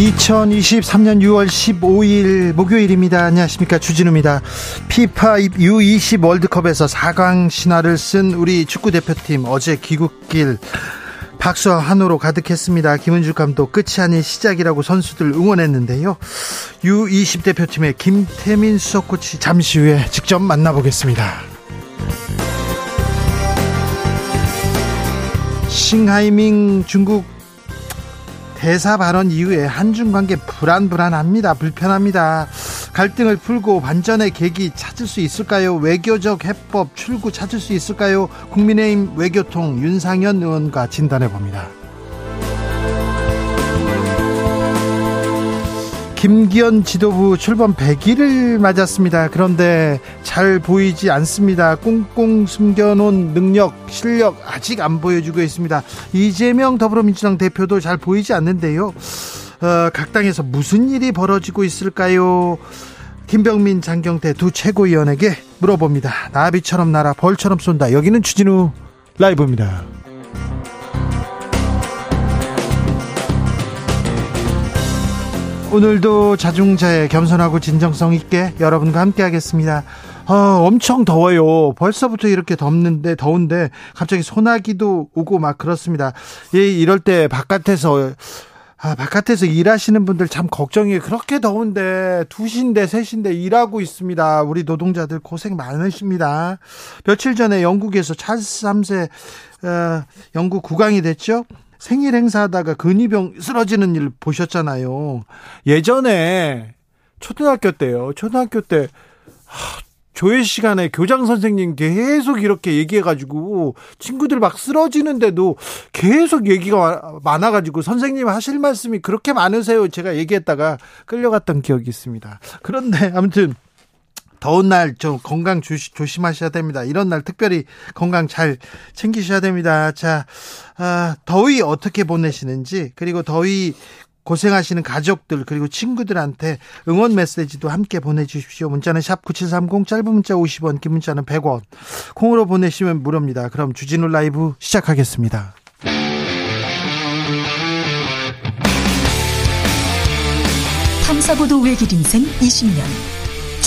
2023년 6월 15일 목요일입니다. 안녕하십니까. 주진우입니다. 피파 U20 월드컵에서 4강 신화를 쓴 우리 축구대표팀 어제 귀국길 박수와 한호로 가득했습니다. 김은주 감독 끝이 아닌 시작이라고 선수들 응원했는데요. U20 대표팀의 김태민 수석 코치 잠시 후에 직접 만나보겠습니다. 싱하이밍 중국 대사 발언 이후에 한중 관계 불안불안합니다. 불편합니다. 갈등을 풀고 반전의 계기 찾을 수 있을까요? 외교적 해법 출구 찾을 수 있을까요? 국민의힘 외교통 윤상현 의원과 진단해 봅니다. 김기현 지도부 출범 100일을 맞았습니다. 그런데 잘 보이지 않습니다. 꽁꽁 숨겨놓은 능력, 실력 아직 안 보여주고 있습니다. 이재명 더불어민주당 대표도 잘 보이지 않는데요. 어, 각 당에서 무슨 일이 벌어지고 있을까요? 김병민, 장경태 두 최고위원에게 물어봅니다. 나비처럼 날아 벌처럼 쏜다. 여기는 추진우 라이브입니다. 오늘도 자중자애 겸손하고 진정성 있게 여러분과 함께 하겠습니다. 어, 엄청 더워요. 벌써부터 이렇게 덥는데 더운데 갑자기 소나기도 오고 막 그렇습니다. 예, 이럴 때 바깥에서 아, 바깥에서 일하시는 분들 참 걱정이에요. 그렇게 더운데 2시인데 3시인데 일하고 있습니다. 우리 노동자들 고생 많으십니다. 며칠 전에 영국에서 찰스 3세 어, 영국 국왕이 됐죠. 생일 행사하다가 근위병 쓰러지는 일 보셨잖아요. 예전에 초등학교 때요. 초등학교 때 하, 조회 시간에 교장 선생님 계속 이렇게 얘기해가지고 친구들 막 쓰러지는데도 계속 얘기가 많아가지고 선생님 하실 말씀이 그렇게 많으세요. 제가 얘기했다가 끌려갔던 기억이 있습니다. 그런데 아무튼 더운 날 좀 건강 조시, 조심하셔야 됩니다. 이런 날 특별히 건강 잘 챙기셔야 됩니다. 자, 아, 더위 어떻게 보내시는지 그리고 더위 고생하시는 가족들 그리고 친구들한테 응원 메시지도 함께 보내주십시오. 문자는 샵 9730 짧은 문자 50원 긴 문자는 100원 콩으로 보내시면 무료입니다. 그럼 주진우 라이브 시작하겠습니다. 탐사보도 외길 인생 20년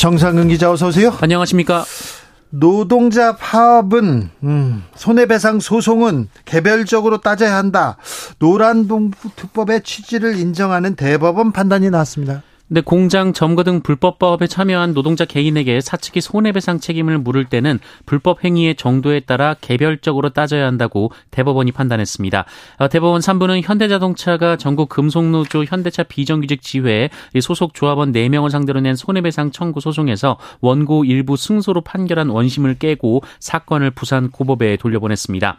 정상근 기자 어서 오세요. 안녕하십니까. 노동자 파업은 음, 손해배상 소송은 개별적으로 따져야 한다. 노란봉투 특법의 취지를 인정하는 대법원 판단이 나왔습니다. 근데 공장 점거 등 불법 파업에 참여한 노동자 개인에게 사측이 손해배상 책임을 물을 때는 불법 행위의 정도에 따라 개별적으로 따져야 한다고 대법원이 판단했습니다. 어, 대법원 3부는 현대자동차가 전국 금속노조 현대차 비정규직 지회 소속 조합원 4명을 상대로 낸 손해배상 청구 소송에서 원고 일부 승소로 판결한 원심을 깨고 사건을 부산 고법에 돌려보냈습니다.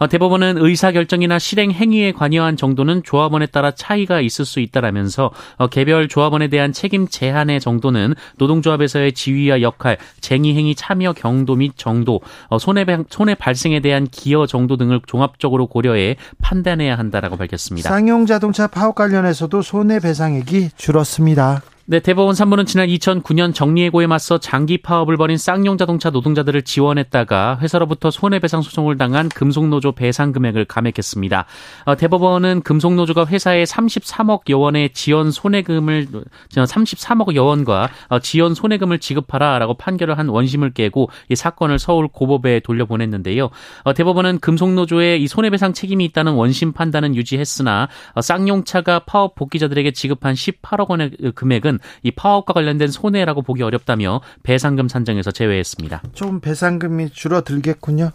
어, 대법원은 의사결정이나 실행 행위에 관여한 정도는 조합원에 따라 차이가 있을 수 있다라면서 어, 개별 조합원에 대한 책임 제한의 정도는 노동조합에서의 지위와 역할, 쟁의 행위 참여 경도 및 정도, 어, 손해 손해 발생에 대한 기여 정도 등을 종합적으로 고려해 판단해야 한다라고 밝혔습니다. 쌍용 자동차 파업 관련해서도 손해 배상액이 줄었습니다. 네, 대법원 3부는 지난 2009년 정리해고에 맞서 장기 파업을 벌인 쌍용 자동차 노동자들을 지원했다가 회사로부터 손해배상 소송을 당한 금속노조 배상 금액을 감액했습니다. 어, 대법원은 금속노조가 회사에 33억 여원의 지원 손해금을 33억 여원과 어, 지원 손해금을 지급하라라고 판결을 한 원심을 깨고 이 사건을 서울 고법에 돌려보냈는데요. 어, 대법원은 금속노조의 이 손해배상 책임이 있다는 원심 판단은 유지했으나 어, 쌍용차가 파업 복귀자들에게 지급한 18억 원의 금액은 이 파업과 관련된 손해라고 보기 어렵다며 배상금 산정에서 제외했습니다. 좀 배상금이 줄어들겠군요.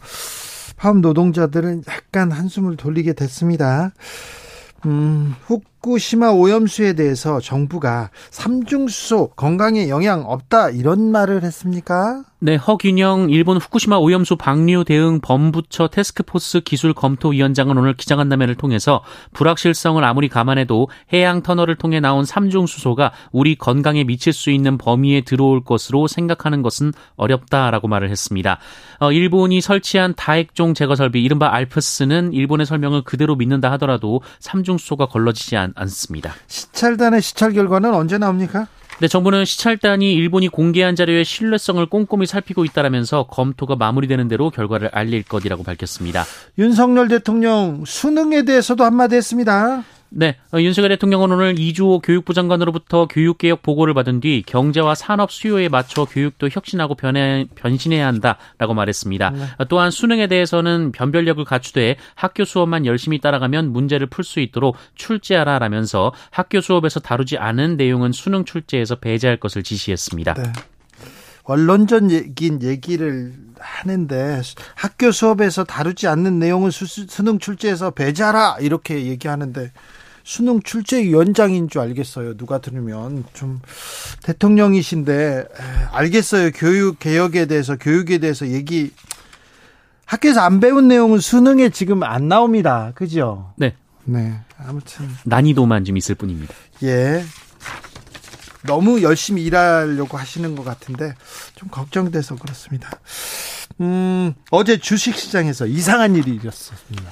파업 노동자들은 약간 한숨을 돌리게 됐습니다. 음, 후쿠시마 오염수에 대해서 정부가 삼중수소 건강에 영향 없다 이런 말을 했습니까? 네, 허균영 일본 후쿠시마 오염수 방류 대응 범부처 테스크포스 기술 검토위원장은 오늘 기자간담회를 통해서 불확실성을 아무리 감안해도 해양 터널을 통해 나온 삼중수소가 우리 건강에 미칠 수 있는 범위에 들어올 것으로 생각하는 것은 어렵다라고 말을 했습니다. 어, 일본이 설치한 다액종 제거 설비 이른바 알프스는 일본의 설명을 그대로 믿는다 하더라도 삼중수소가 걸러지지 않, 않습니다. 시찰단의 시찰 결과는 언제 나옵니까? 네, 정부는 시찰단이 일본이 공개한 자료의 신뢰성을 꼼꼼히 살피고 있다라면서 검토가 마무리되는 대로 결과를 알릴 것이라고 밝혔습니다. 윤석열 대통령 수능에 대해서도 한마디 했습니다. 네, 어, 윤석열 대통령은 오늘 이주호 교육부 장관으로부터 교육개혁 보고를 받은 뒤 경제와 산업 수요에 맞춰 교육도 혁신하고 변해, 변신해야 한다라고 말했습니다. 네. 어, 또한 수능에 대해서는 변별력을 갖추되 학교 수업만 열심히 따라가면 문제를 풀 수 있도록 출제하라라면서 학교 수업에서 다루지 않은 내용은 수능 출제에서 배제할 것을 지시했습니다. 네. 원론적인 얘기를 하는데 학교 수업에서 다루지 않는 내용은 수, 수능 출제에서 배제하라 이렇게 얘기하는데 수능 출제 위원장인 줄 알겠어요. 누가 들으면 좀 대통령이신데 알겠어요. 교육 개혁에 대해서 교육에 대해서 얘기 학교에서 안 배운 내용은 수능에 지금 안 나옵니다. 그죠? 네. 네. 아무튼 난이도만 좀 있을 뿐입니다. 예. 너무 열심히 일하려고 하시는 것 같은데 좀 걱정돼서 그렇습니다. 음, 어제 주식시장에서 이상한 일이 있었습니다.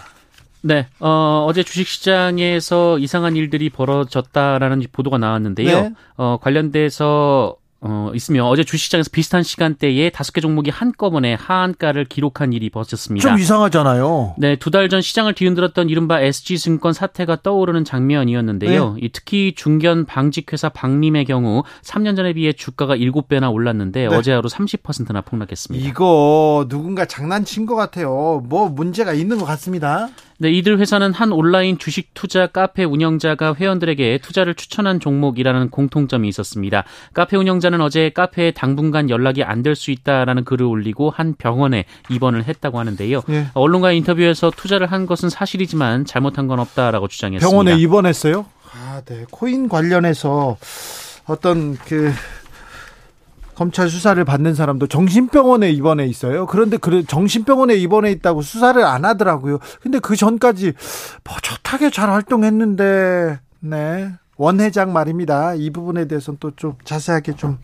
네, 어, 어제 주식시장에서 이상한 일들이 벌어졌다라는 보도가 나왔는데요. 네. 어, 관련돼서 어, 있으며 어제 주식시장에서 비슷한 시간대에 다섯 개 종목이 한꺼번에 하한가를 기록한 일이 벌어졌습니다. 좀 이상하잖아요. 네, 두 달 전 시장을 뒤흔들었던 이른바 SG증권 사태가 떠오르는 장면이었는데요. 네. 특히 중견 방직회사 박림의 경우 3년 전에 비해 주가가 7배나 올랐는데 네. 어제 하루 30%나 폭락했습니다. 이거 누군가 장난친 것 같아요. 뭐 문제가 있는 것 같습니다. 네, 이들 회사는 한 온라인 주식 투자 카페 운영자가 회원들에게 투자를 추천한 종목이라는 공통점이 있었습니다. 카페 운영자는 어제 카페에 당분간 연락이 안 될 수 있다라는 글을 올리고 한 병원에 입원을 했다고 하는데요. 예. 언론과 인터뷰에서 투자를 한 것은 사실이지만 잘못한 건 없다라고 주장했습니다. 병원에 입원했어요? 아, 네. 코인 관련해서 어떤 그 검찰 수사를 받는 사람도 정신병원에 입원해 있어요. 그런데 그 정신병원에 입원해 있다고 수사를 안 하더라고요. 근데 그 전까지 버젓하게 잘 활동했는데, 네. 원 회장 말입니다. 이 부분에 대해서는 또 좀 자세하게 좀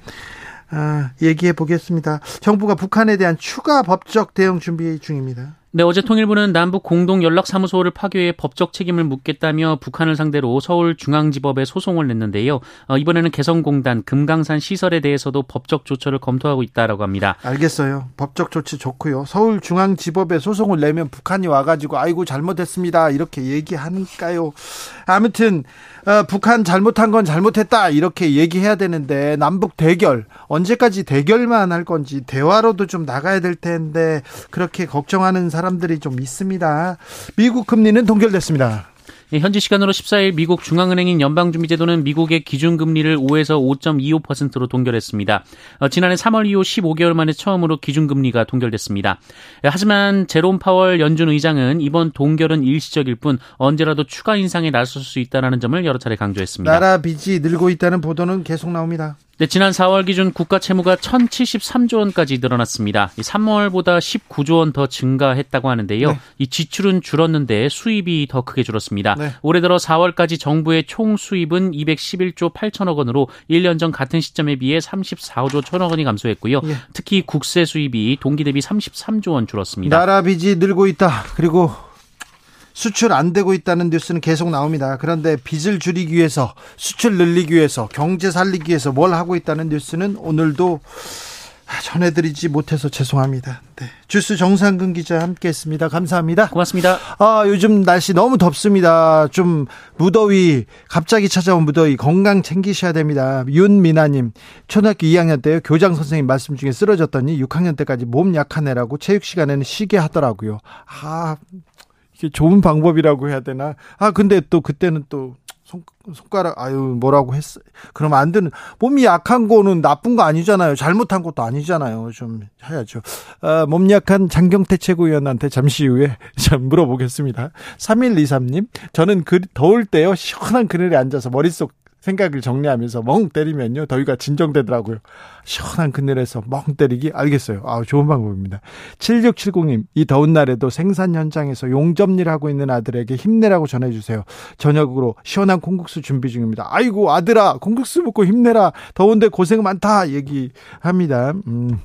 아, 얘기해 보겠습니다. 정부가 북한에 대한 추가 법적 대응 준비 중입니다. 네, 어제 통일부는 남북 공동 연락사무소를 파괴해 법적 책임을 묻겠다며 북한을 상대로 서울중앙지법에 소송을 냈는데요. 어, 이번에는 개성공단 금강산 시설에 대해서도 법적 조처를 검토하고 있다라고 합니다. 알겠어요. 법적 조치 좋고요. 서울중앙지법에 소송을 내면 북한이 와가지고 아이고 잘못했습니다 이렇게 얘기하니까요. 아무튼 어, 북한 잘못한 건 잘못했다 이렇게 얘기해야 되는데 남북 대결 언제까지 대결만 할 건지 대화로도 좀 나가야 될 텐데 그렇게 걱정하는 사람 들이 좀 있습니다. 미국 금리는 동결됐습니다. 예, 현지 시간으로 14일 미국 중앙은행인 연방준비제도는 미국의 기준금리를 5에서 5.25%로 동결했습니다. 어, 지난해 3월 이후 15개월 만에 처음으로 기준금리가 동결됐습니다. 예, 하지만 제롬 파월 연준 의장은 이번 동결은 일시적일 뿐 언제라도 추가 인상에 나설 수 있다는 점을 여러 차례 강조했습니다. 나라 빚이 늘고 있다는 보도는 계속 나옵니다. 네, 지난 4월 기준 국가 채무가 1,073조 원까지 늘어났습니다. 3월보다 19조 원 더 증가했다고 하는데요. 네. 이 지출은 줄었는데 수입이 더 크게 줄었습니다. 네. 올해 들어 4월까지 정부의 총 수입은 211조 8천억 원으로 1년 전 같은 시점에 비해 34조 1천억 원이 감소했고요. 네. 특히 국세 수입이 동기 대비 33조 원 줄었습니다. 나라 빚이 늘고 있다. 그리고 수출 안 되고 있다는 뉴스는 계속 나옵니다. 그런데 빚을 줄이기 위해서 수출 늘리기 위해서 경제 살리기 위해서 뭘 하고 있다는 뉴스는 오늘도 전해드리지 못해서 죄송합니다. 네. 주스 정상근 기자 함께했습니다. 감사합니다. 고맙습니다. 아 요즘 날씨 너무 덥습니다. 좀 무더위 갑자기 찾아온 무더위 건강 챙기셔야 됩니다. 윤미나님 초등학교 2학년 때 교장 선생님 말씀 중에 쓰러졌더니 6학년 때까지 몸 약한 애라고 체육 시간에는 쉬게 하더라고요. 아 이게 좋은 방법이라고 해야 되나? 아 근데 또 그때는 또 손, 손가락 아유 뭐라고 했어 그러면 안 되는 몸이 약한 거는 나쁜 거 아니잖아요. 잘못한 것도 아니잖아요. 좀 해야죠. 아, 몸 약한 장경태 최고위원한테 잠시 후에 좀 물어보겠습니다. 3123님 저는 그 더울 때요 시원한 그늘에 앉아서 머릿속 생각을 정리하면서 멍 때리면요 더위가 진정되더라고요. 시원한 그늘에서 멍 때리기 알겠어요. 아 좋은 방법입니다. 7670님 이 더운 날에도 생산 현장에서 용접일 하고 있는 아들에게 힘내라고 전해 주세요. 저녁으로 시원한 콩국수 준비 중입니다. 아이고 아들아 콩국수 먹고 힘내라. 더운데 고생 많다 얘기합니다. 음.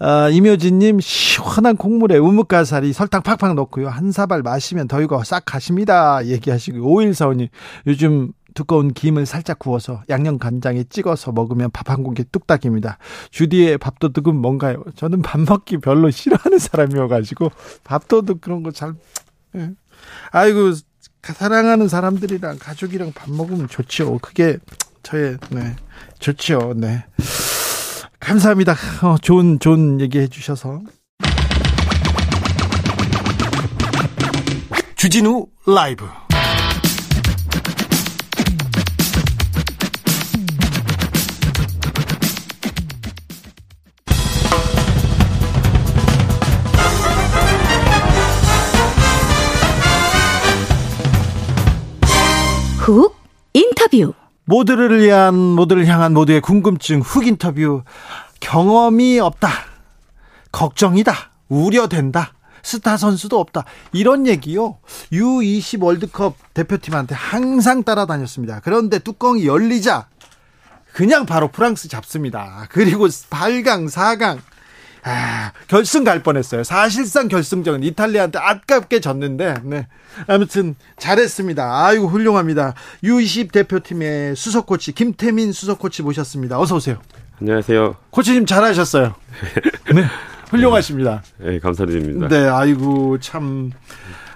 아, 이묘진님 시원한 콩물에 우뭇가사리 설탕 팍팍 넣고요 한 사발 마시면 더위가 싹 가십니다 얘기하시고 5145님 요즘 두꺼운 김을 살짝 구워서 양념 간장에 찍어서 먹으면 밥 한 공기 뚝딱입니다. 주디의 밥도둑은 뭔가요? 저는 밥 먹기 별로 싫어하는 사람이어가지고 밥도둑 그런 거 잘. 예. 아이고 사랑하는 사람들이랑 가족이랑 밥 먹으면 좋죠. 그게 저의 네 좋죠. 네 감사합니다. 어, 좋은 좋은 얘기 해 주셔서. 주진우 라이브. 훅 인터뷰. 모두를 위한 모두를 향한 모두의 궁금증 훅 인터뷰. 경험이 없다. 걱정이다. 우려된다. 스타 선수도 없다. 이런 얘기요. U20 월드컵 대표팀한테 항상 따라다녔습니다. 그런데 뚜껑이 열리자 그냥 바로 프랑스 잡습니다. 그리고 8강, 4강 아, 결승 갈 뻔했어요. 사실상 결승전은 이탈리아한테 아깝게 졌는데, 네. 아무튼 잘했습니다. 아이고 훌륭합니다. U20 대표팀의 수석 코치 김태민 수석 코치 모셨습니다. 어서 오세요. 안녕하세요. 코치님 잘하셨어요. 네. 훌륭하십니다. 네, 감사드립니다. 네, 아이고 참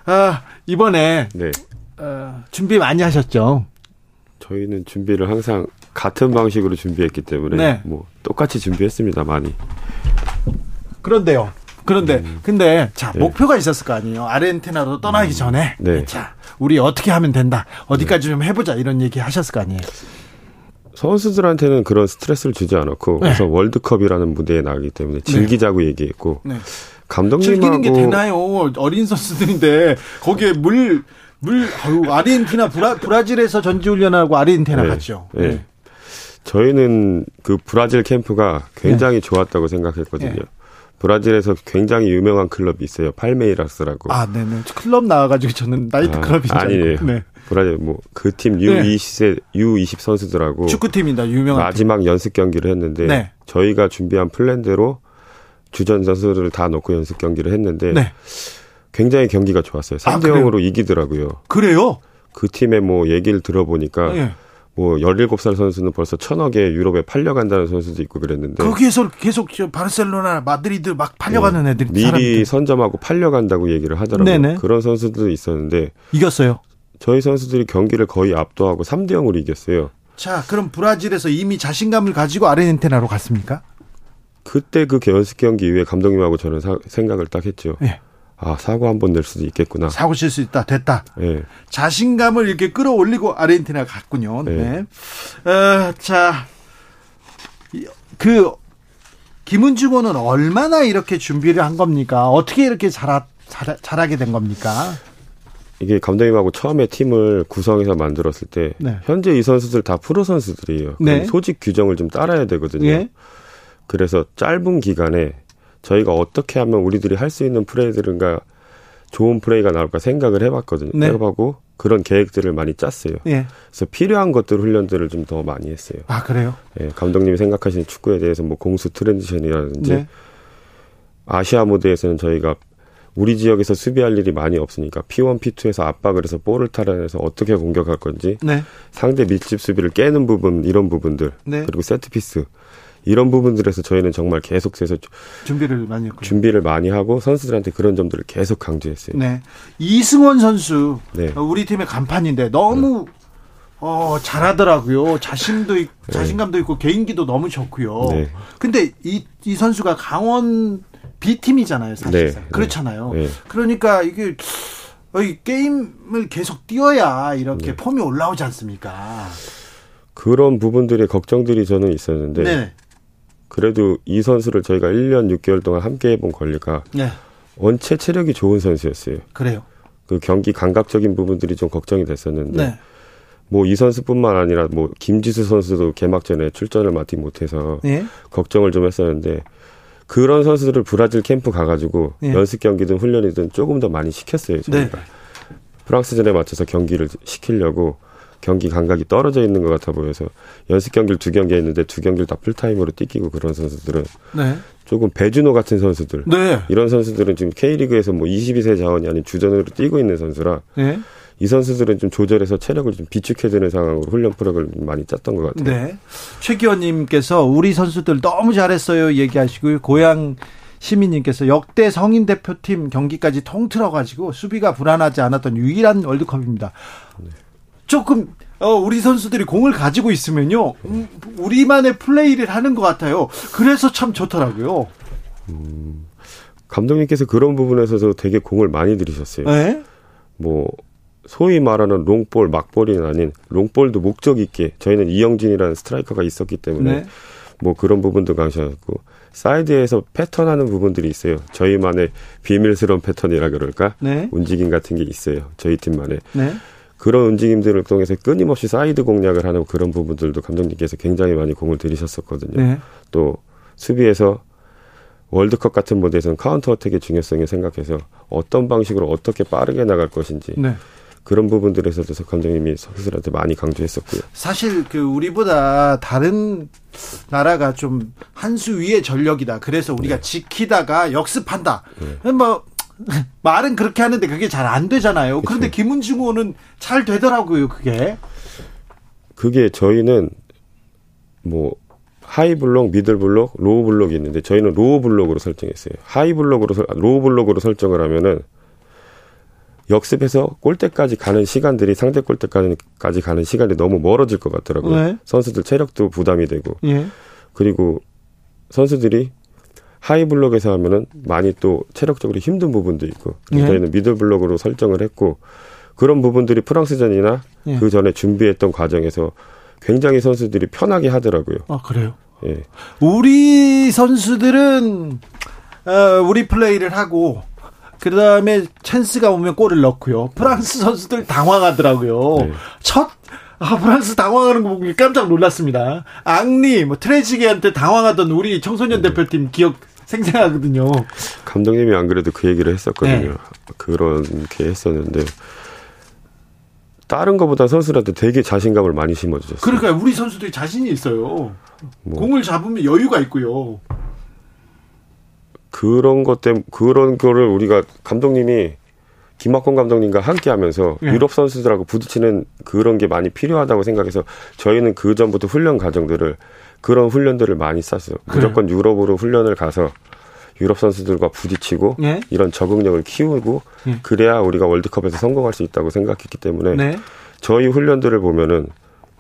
아, 이번에 네. 어, 준비 많이 하셨죠? 저희는 준비를 항상 같은 방식으로 준비했기 때문에 네. 뭐 똑같이 준비했습니다. 많이. 그런데요. 그런데 음. 근데 자 네. 목표가 있었을 거 아니에요. 아르헨티나로 떠나기 전에 네. 자 우리 어떻게 하면 된다. 어디까지 좀 해보자 이런 얘기 하셨을 거 아니에요. 선수들한테는 그런 스트레스를 주지 않았고 네. 그래서 월드컵이라는 무대에 나가기 때문에 즐기자고 얘기했고 네. 감독님하고 즐기는 게 되나요? 어린 선수들인데 거기에 물 물, 아유, 아르헨티나 브라, 브라질에서 전지훈련하고 아르헨티나 네. 갔죠. 네. 저희는 그 브라질 캠프가 굉장히 좋았다고 생각했거든요. 네. 브라질에서 굉장히 유명한 클럽이 있어요. 팔메이라스라고. 아, 네네. 클럽 나와가지고 저는 나이트 줄 알고. 아니에요. 네. 브라질 뭐 그팀 네. U20세 U20 선수들하고 축구팀입니다. 유명한. 마지막 연습 경기를 했는데 네. 저희가 준비한 플랜대로 주전 선수들을 다 넣고 연습 경기를 했는데 팀. 네. 굉장히 경기가 좋았어요. 아, 3대 0으로 이기더라고요. 그래요? 그 팀의 뭐 얘기를 들어보니까 예. 뭐 17살 선수는 벌써 천억에 유럽에 팔려간다는 선수도 있고 그랬는데 거기에서 계속 저 바르셀로나, 마드리드 막 팔려가는 애들이 네. 미리 사람들. 선점하고 팔려간다고 얘기를 하더라고요. 네네. 그런 선수도 있었는데 이겼어요. 저희 선수들이 경기를 거의 압도하고 3대 0으로 이겼어요. 자, 그럼 브라질에서 이미 자신감을 가지고 아르헨티나로 갔습니까? 그때 그 연습 경기 이후에 감독님하고 저는 사- 생각을 딱 했죠. 예. 아 사고 한 번 낼 수도 있겠구나. 사고 칠 수 있다. 됐다. 예. 자신감을 이렇게 끌어올리고 아르헨티나 갔군요. 네. 네. 어, 자, 이- 그 김은중호는 얼마나 이렇게 준비를 한 겁니까? 어떻게 이렇게 잘하, 잘, 잘하게 된 겁니까? 이게 감독님하고 처음에 팀을 구성해서 만들었을 때 네. 현재 이 선수들 다 프로 선수들이에요. 네. 소집 규정을 좀 따라야 되거든요. 예. 그래서 짧은 기간에 저희가 어떻게 하면 우리들이 할 수 있는 플레이들인가 좋은 플레이가 나올까 생각을 해봤거든요. 네. 해보고 그런 계획들을 많이 짰어요. 예. 그래서 필요한 것들 훈련들을 좀 더 많이 했어요. 아, 그래요? 예, 감독님이 생각하시는 축구에 대해서 뭐 공수 transition이라든지 네. 아시아 무대에서는 저희가 우리 지역에서 수비할 일이 많이 없으니까 P1, P2에서 압박을 해서 볼을 탈환해서 어떻게 공격할 건지 네. 상대 밀집 수비를 깨는 부분 이런 부분들 네. 그리고 세트 피스 이런 부분들에서 저희는 정말 계속해서 준비를 많이 했고요. 준비를 많이 하고 선수들한테 그런 점들을 계속 강조했어요. 네. 이승원 선수 네. 어, 우리 팀의 간판인데 너무 어, 잘하더라고요. 자신도 있, 자신감도 있고 개인기도 너무 좋고요. 네. 근데 이, 이 선수가 강원 B 팀이잖아요, 사실상. 네. 그렇잖아요. 네. 그러니까 이게 어, 이 게임을 계속 뛰어야 이렇게 네. 폼이 올라오지 않습니까? 그런 부분들의 걱정들이 저는 있었는데 네. 그래도 이 선수를 저희가 1년 6개월 동안 함께 해본 권리가 네. 원체 체력이 좋은 선수였어요. 그래요. 그 경기 감각적인 부분들이 좀 걱정이 됐었는데 네. 뭐이 선수뿐만 아니라 뭐 김지수 선수도 개막전에 출전을 맡지 못해서 네. 걱정을 좀 했었는데 그런 선수들을 브라질 캠프 가가지고 예. 연습 경기든 훈련이든 조금 더 많이 시켰어요 저희가 네. 프랑스전에 맞춰서 경기를 시키려고 경기 감각이 떨어져 있는 것 같아 보여서 연습 경기를 두 경기 했는데 두 경기를 다 풀타임으로 뛰기고 그런 선수들은 네. 조금 배준호 같은 선수들 네. 이런 선수들은 지금 K리그에서 뭐 22세 자원이 아닌 주전으로 뛰고 있는 선수라 네. 이 선수들은 좀 조절해서 체력을 좀 비축해야 되는 상황으로 훈련 프로그램을 많이 짰던 것 같아요. 네. 최기원님께서 우리 선수들 너무 잘했어요 얘기하시고요. 고향 시민님께서 역대 성인 대표팀 경기까지 통틀어 가지고 수비가 불안하지 않았던 유일한 월드컵입니다. 조금 어, 우리 선수들이 공을 가지고 있으면요, 음, 우리만의 플레이를 하는 것 같아요. 그래서 참 좋더라고요. 감독님께서 그런 부분에서도 되게 공을 많이 들이셨어요. 네? 뭐 소위 말하는 long ball, 막볼이 아닌 long ball도 목적 있게 저희는 이영준이라는 스트라이커가 있었기 때문에 네. 뭐 그런 부분도 강조하고 사이드에서 패턴하는 부분들이 있어요. 저희만의 비밀스러운 패턴이라 그럴까? 네. 움직임 같은 게 있어요. 저희 팀만의 네. 그런 움직임들을 통해서 끊임없이 사이드 공략을 하는 그런 부분들도 감독님께서 굉장히 많이 공을 들이셨었거든요. 네. 또 수비에서 월드컵 같은 무대에서는 counter attack의 중요성을 생각해서 어떤 방식으로 어떻게 빠르게 나갈 것인지 네. 그런 부분들에서도 감독님이 선수들한테 많이 강조했었고요. 사실 그 우리보다 다른 나라가 좀 한 수 위의 전력이다. 그래서 우리가 지키다가 역습한다. 뭐 말은 그렇게 하는데 그게 잘 안 되잖아요. 그런데 김은중호는 잘 되더라고요. 그게. 그게 저희는 뭐 high block, middle block, low block이 있는데 저희는 low block으로 설정했어요. high block으로 설- low block으로 설정을 하면은 역습해서 골대까지 가는 시간들이 상대 골대까지 가는 시간이 너무 멀어질 것 같더라고요. 네. 선수들 체력도 부담이 되고 예. 그리고 선수들이 하이 블록에서 하면은 많이 또 체력적으로 힘든 부분도 있고 예. 저희는 미들 블록으로 설정을 했고 그런 부분들이 프랑스전이나 예. 그 전에 준비했던 과정에서 굉장히 선수들이 편하게 하더라고요. 아 그래요. 예. 우리 선수들은 어, 우리 플레이를 하고 그 다음에 찬스가 오면 골을 넣고요. 프랑스 선수들 당황하더라고요. 네. 첫 아, 프랑스 당황하는 거 보고 깜짝 놀랐습니다. 앙리, 뭐 트레지게한테 당황하던 우리 청소년 네. 대표팀 기억 생생하거든요. 감독님이 안 그래도 그 얘기를 했었거든요. 네. 그렇게 했었는데 다른 것보다 선수들한테 되게 자신감을 많이 심어주셨어요. 그러니까 우리 선수들이 자신이 있어요. 뭐. 공을 잡으면 여유가 있고요. 그런 것 때문에 그런 거를 우리가 감독님이 김학권 감독님과 함께 하면서 예. 유럽 선수들하고 부딪히는 그런 게 많이 필요하다고 생각해서 저희는 그 전부터 훈련 과정들을 그런 훈련들을 많이 쌌어요. 무조건 유럽으로 훈련을 가서 유럽 선수들과 부딪히고 예. 이런 적응력을 키우고 예. 그래야 우리가 월드컵에서 성공할 수 있다고 생각했기 때문에 네. 저희 훈련들을 보면은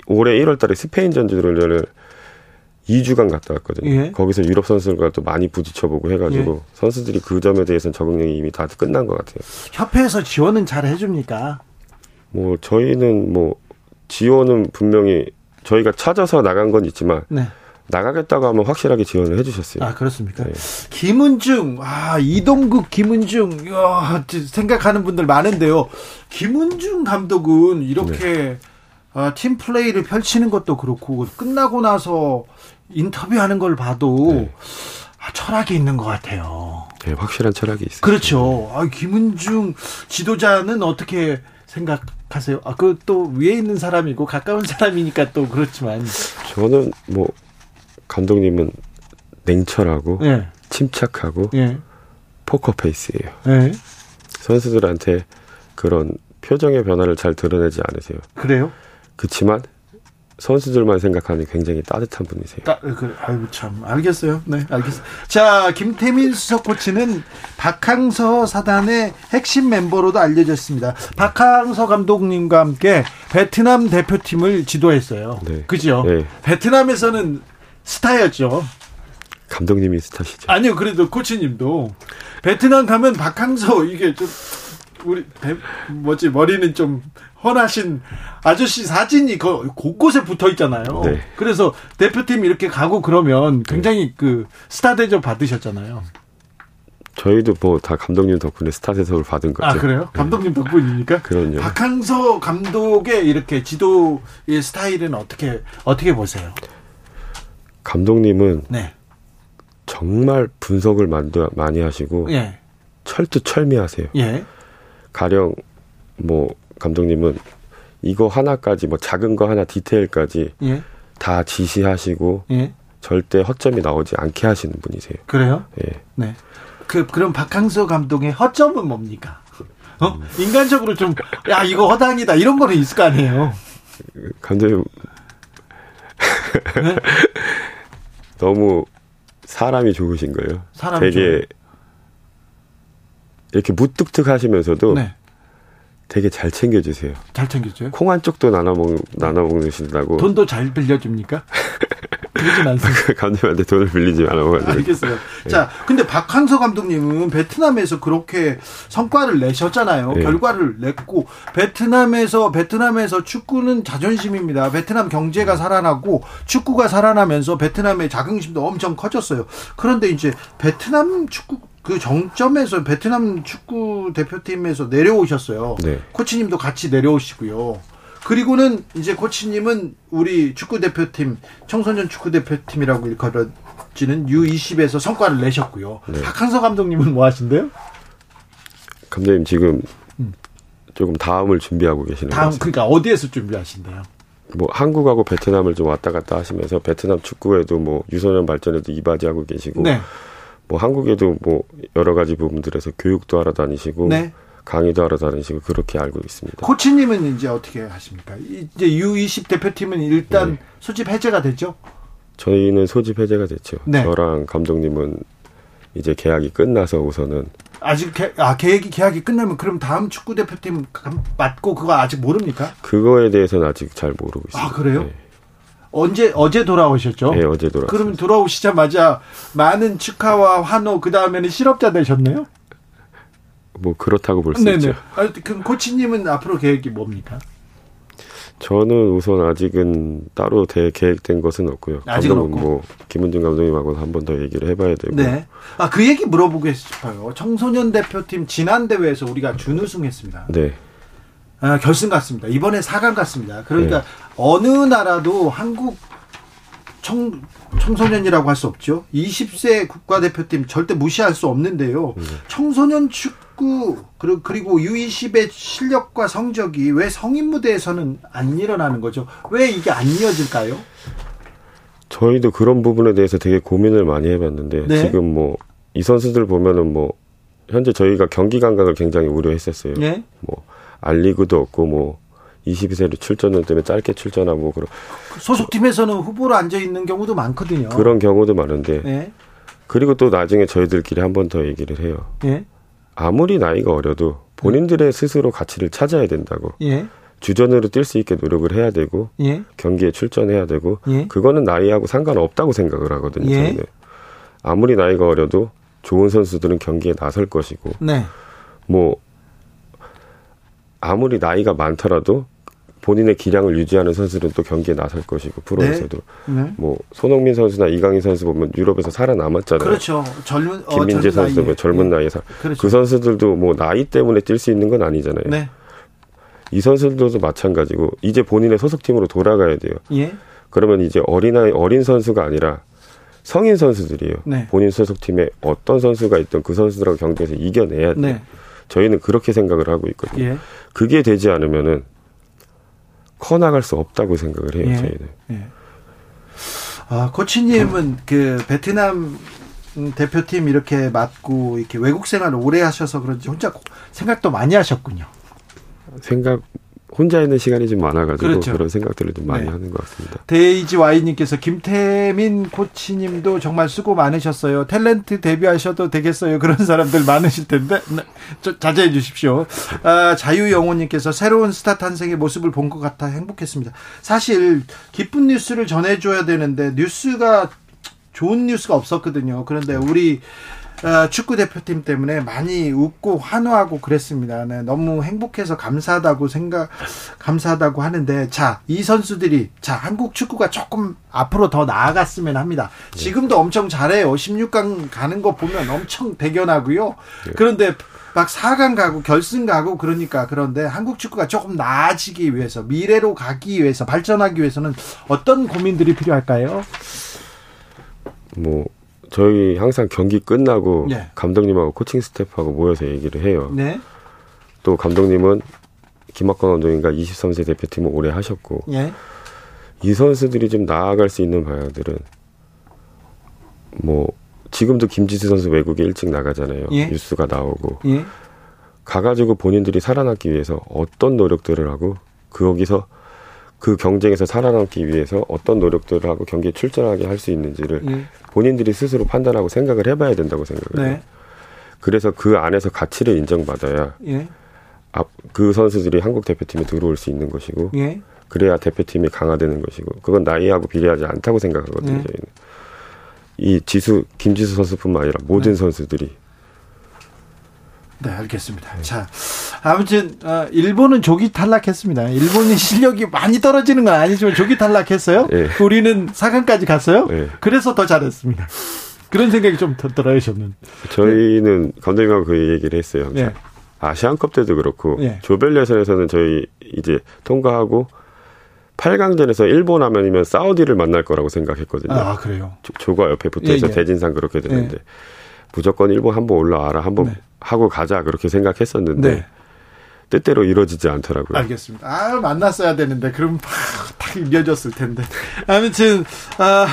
올해 1월 달에 스페인 전지 훈련을 2주간 갔다 왔거든요. 예. 거기서 유럽 선수들과 또 많이 부딪혀보고 해가지고 선수들이 그 점에 대해서는 적응력이 이미 다 끝난 것 같아요. 협회에서 지원은 잘 해줍니까? 뭐 저희는 뭐 지원은 분명히 저희가 찾아서 나간 건 있지만 네. 나가겠다고 하면 확실하게 지원을 해주셨어요. 아 그렇습니까? 네. 김은중, 아 이동국 김은중, 이야, 생각하는 분들 많은데요. 김은중 감독은 이렇게 네. 아, 팀 플레이를 펼치는 것도 그렇고 끝나고 나서 인터뷰하는 걸 봐도 네. 아, 철학이 있는 것 같아요. 네, 확실한 철학이 있어요. 그렇죠. 아, 김은중 지도자는 어떻게 생각 하세요? 아, 그 또 위에 있는 사람이고 가까운 사람이니까 또 그렇지만, 저는 뭐 감독님은 냉철하고 예, 침착하고 예, 포커페이스예요. 네. 선수들한테 그런 표정의 변화를 잘 드러내지 않으세요. 그래요? 그렇지만 선수들만 생각하는 굉장히 따뜻한 분이세요. 따, 그, 아이고 참 알겠어요. 네, 알겠어요. 자, 김태민 수석 코치는 박항서 사단의 핵심 멤버로도 알려졌습니다. 박항서 감독님과 함께 베트남 대표팀을 지도했어요. 네. 그죠? 네. 베트남에서는 스타였죠. 감독님이 스타시죠. 아니요, 그래도 코치님도 베트남 가면 박항서 이게 좀 우리 배, 뭐지 머리는 좀 헌하신 아저씨 사진이 그 곳곳에 붙어 있잖아요. 네. 그래서 대표팀 이렇게 가고 그러면 굉장히 그 스타 대접 받으셨잖아요. 저희도 뭐 다 감독님 덕분에 스타 대접을 받은 거죠. 아 그래요? 감독님 덕분입니까? 그럼요. 박항서 감독의 이렇게 지도의 스타일은 어떻게 어떻게 보세요? 감독님은 네. 정말 분석을 많이 하시고 예. 철두철미하세요. 예. 가령 뭐 감독님은 이거 하나까지 뭐 작은 거 하나 디테일까지 예. 다 지시하시고 예. 절대 허점이 나오지 않게 하시는 분이세요. 그래요? 예. 네. 그 그럼 박항서 감독의 허점은 뭡니까? 어? 인간적으로 좀 야 이거 허당이다 이런 거는 있을 거 아니에요. 감독님 네? 너무 사람이 좋으신 거예요. 사람이 되게 이렇게 무뚝뚝하시면서도 네. 되게 잘 챙겨주세요. 잘 챙겼죠. 콩한 쪽도 나눠 먹 나눠 먹으신다고 돈도 잘 빌려줍니까? 그러진 않습니다. 감독님한테 돈을 빌리지 않아가지고 알겠어요. 자, 근데 박항서 감독님은 베트남에서 그렇게 성과를 내셨잖아요. 네. 결과를 냈고 베트남에서 베트남에서 축구는 자존심입니다. 베트남 경제가 살아나고 축구가 살아나면서 베트남의 자긍심도 엄청 커졌어요. 그런데 이제 베트남 축구 그 정점에서 베트남 축구 대표팀에서 내려오셨어요. 네. 코치님도 같이 내려오시고요. 그리고는 이제 코치님은 우리 축구 대표팀 청소년 축구 대표팀이라고 일컬어지는 U20에서 성과를 내셨고요. 네. 박항서 감독님은 뭐 하신대요? 감독님 지금 조금 다음을 준비하고 계시는 것 다음 같아요. 그러니까 어디에서 준비하신대요? 뭐 한국하고 베트남을 좀 왔다 갔다 하시면서 베트남 축구에도 뭐 유소년 발전에도 이바지하고 계시고 네, 뭐 한국에도 뭐 여러 가지 부분들에서 교육도 하러 다니시고 네. 강의도 하러 다니시고 그렇게 알고 있습니다. 코치님은 이제 어떻게 하십니까? 이제 U20 대표팀은 일단 네. 소집 해제가 됐죠. 저희는 소집 해제가 됐죠. 네. 저랑 감독님은 이제 계약이 끝나서 우선은 아직 개, 아 계획이 계약이 끝나면 그럼 다음 축구 대표팀 감- 맡고 그거 아직 모릅니까? 그거에 대해서는 아직 잘 모르고 있습니다. 아, 그래요? 네, 언제 어제 돌아오셨죠? 네, 어제 돌아왔습니다. 그러면 돌아오시자마자 많은 축하와 환호 그 다음에는 실업자 되셨네요. 뭐 그렇다고 볼 수. 있죠. 아, 그럼 코치님은 앞으로 계획이 뭡니까? 저는 우선 아직은 따로 대 계획된 것은 없고요. 아직은 감독은 없고. 뭐 김은중 감독님하고 한 번 더 얘기를 해봐야 되고. 네. 아그 얘기 물어보고 싶어요. 청소년 대표팀 지난 대회에서 우리가 준우승했습니다. 네. 아, 결승 갔습니다. 이번에 4강 갔습니다. 그러니까 네. 어느 나라도 한국 청, 청소년이라고 할 수 없죠. 20세 국가대표팀 절대 무시할 수 없는데요. 네. 청소년 축구 그리고 그리고 U20의 실력과 성적이 왜 성인 무대에서는 안 일어나는 거죠? 왜 이게 안 이어질까요? 저희도 그런 부분에 대해서 되게 고민을 많이 해봤는데 네. 지금 뭐 이 선수들 보면은 뭐 현재 저희가 경기 감각을 굉장히 우려했었어요. 네. 뭐 알리그도 없고 뭐 22세로 출전을 때문에 짧게 출전하고 그런 소속팀에서는 후보로 앉아 있는 경우도 많거든요. 그런 경우도 많은데 예. 그리고 또 나중에 저희들끼리 한 번 더 얘기를 해요. 예. 아무리 나이가 어려도 본인들의 스스로 가치를 찾아야 된다고 예. 주전으로 뛸 수 있게 노력을 해야 되고 예. 경기에 출전해야 되고 예. 그거는 나이하고 상관없다고 생각을 하거든요. 예. 저희는 아무리 나이가 어려도 좋은 선수들은 경기에 나설 것이고 네. 뭐 아무리 나이가 많더라도 본인의 기량을 유지하는 선수들은 또 경기에 나설 것이고 프로에서도 네. 뭐 손흥민 선수나 이강인 선수 보면 유럽에서 살아남았잖아요. 그렇죠. 젊은 어, 김민재 젊은 선수도 나이에. 뭐 젊은 예. 나이에 서 그렇죠. 그 선수들도 뭐 나이 때문에 뛸 수 있는 건 아니잖아요. 네. 이 선수들도 마찬가지고 이제 본인의 소속팀으로 돌아가야 돼요. 예. 그러면 이제 어린아이 어린 선수가 아니라 성인 선수들이에요. 네. 본인 소속팀에 어떤 선수가 있던 그 선수들하고 경기에서 이겨내야 돼요. 네. 저희는 그렇게 생각을 하고 있거든요. 예. 그게 되지 않으면은 커 나갈 수 없다고 생각을 해요. 예. 저희는. 예. 아, 코치님은 그 베트남 음, 대표팀 이렇게 맡고 이렇게 외국 생활을 오래 하셔서 그런지 혼자 생각도 많이 하셨군요. 생각 혼자 있는 시간이 좀 많아가지고 그렇죠. 그런 생각들을 좀 많이 네. 하는 것 같습니다. 데이지 와이님께서 김태민 코치님도 정말 수고 많으셨어요. 탤런트 데뷔하셔도 되겠어요. 그런 사람들 많으실 텐데 네, 저, 자제해 주십시오. 아, 자유영호님께서 새로운 스타 탄생의 모습을 본 것 같아 행복했습니다. 사실 기쁜 뉴스를 전해줘야 되는데 뉴스가 좋은 뉴스가 없었거든요. 그런데 우리 어, 축구 대표팀 때문에 많이 웃고 환호하고 그랬습니다. 네, 너무 행복해서 감사하다고 생각 감사하다고 하는데 자 이 선수들이 자 한국 축구가 조금 앞으로 더 나아갔으면 합니다. 지금도 엄청 잘해요. 16강 가는 거 보면 엄청 대견하고요. 그런데 막 4강 가고 결승 가고 그러니까 그런데 한국 축구가 조금 나아지기 위해서 미래로 가기 위해서 발전하기 위해서는 어떤 고민들이 필요할까요? 뭐 저희 항상 경기 끝나고 네. 감독님하고 코칭 스태프하고 모여서 얘기를 해요. 네, 또 감독님은 김학건 감독님과 23세 대표팀을 오래 하셨고 예, 이 선수들이 좀 나아갈 수 있는 방향들은 뭐 지금도 김지수 선수 외국에 일찍 나가잖아요. 예. 뉴스가 나오고 예, 가가지고 본인들이 살아남기 위해서 어떤 노력들을 하고 거기서 그 경쟁에서 살아남기 위해서 어떤 노력들을 하고 경기에 출전하게 할 수 있는지를 예, 본인들이 스스로 판단하고 생각을 해봐야 된다고 생각을 해요. 네, 그래서 그 안에서 가치를 인정받아야 예, 앞- 그 선수들이 한국 대표팀에 들어올 수 있는 것이고 예. 그래야 대표팀이 강화되는 것이고 그건 나이하고 비례하지 않다고 생각하거든요. 네. 저희는 이 지수 김지수 선수뿐만 아니라 모든 네. 선수들이 네, 알겠습니다. 자, 아무튼 어, 일본은 조기 탈락했습니다. 일본이 실력이 많이 떨어지는 건 아니지만 조기 탈락했어요. 예. 우리는 4강까지 갔어요. 예. 그래서 더 잘했습니다. 그런 생각이 좀더 들어요, 저는. 저희는 감독님하고 그 얘기를 했어요. 항상. 예. 아시안컵 때도 그렇고 예. 조별 예선에서는 저희 이제 통과하고 8강전에서 일본 하면이면 사우디를 만날 거라고 생각했거든요. 아, 그래요. 조- 조가 옆에 붙어 있어 예, 예. 대진상 그렇게 되는데 무조건 일본 한번 올라와라 한번 네. 하고 가자 그렇게 생각했었는데 네. 뜻대로 이루어지지 않더라고요. 알겠습니다. 아, 만났어야 되는데 그럼 팍, 탁 이어졌을 텐데. 아무튼 아,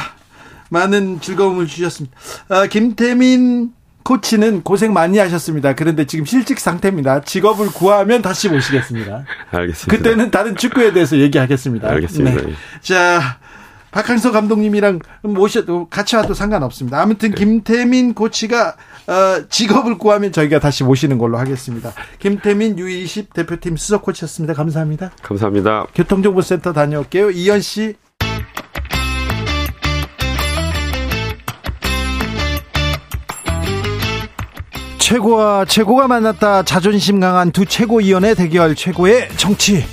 많은 즐거움을 주셨습니다. 아, 김태민 코치는 고생 많이 하셨습니다. 그런데 지금 실직 상태입니다. 직업을 구하면 다시 모시겠습니다. 알겠습니다. 그때는 다른 축구에 대해서 얘기하겠습니다. 알겠습니다. 네. 자, 박항서 감독님이랑 모셔도 같이 와도 상관없습니다. 아무튼 김태민 코치가 어, 직업을 구하면 저희가 다시 모시는 걸로 하겠습니다. 김태민 U20 대표팀 수석 코치였습니다. 감사합니다. 감사합니다. 교통정보센터 다녀올게요. 이현 씨. 최고와 최고가 만났다. 자존심 강한 두 최고위원의 대결 최고의 정치.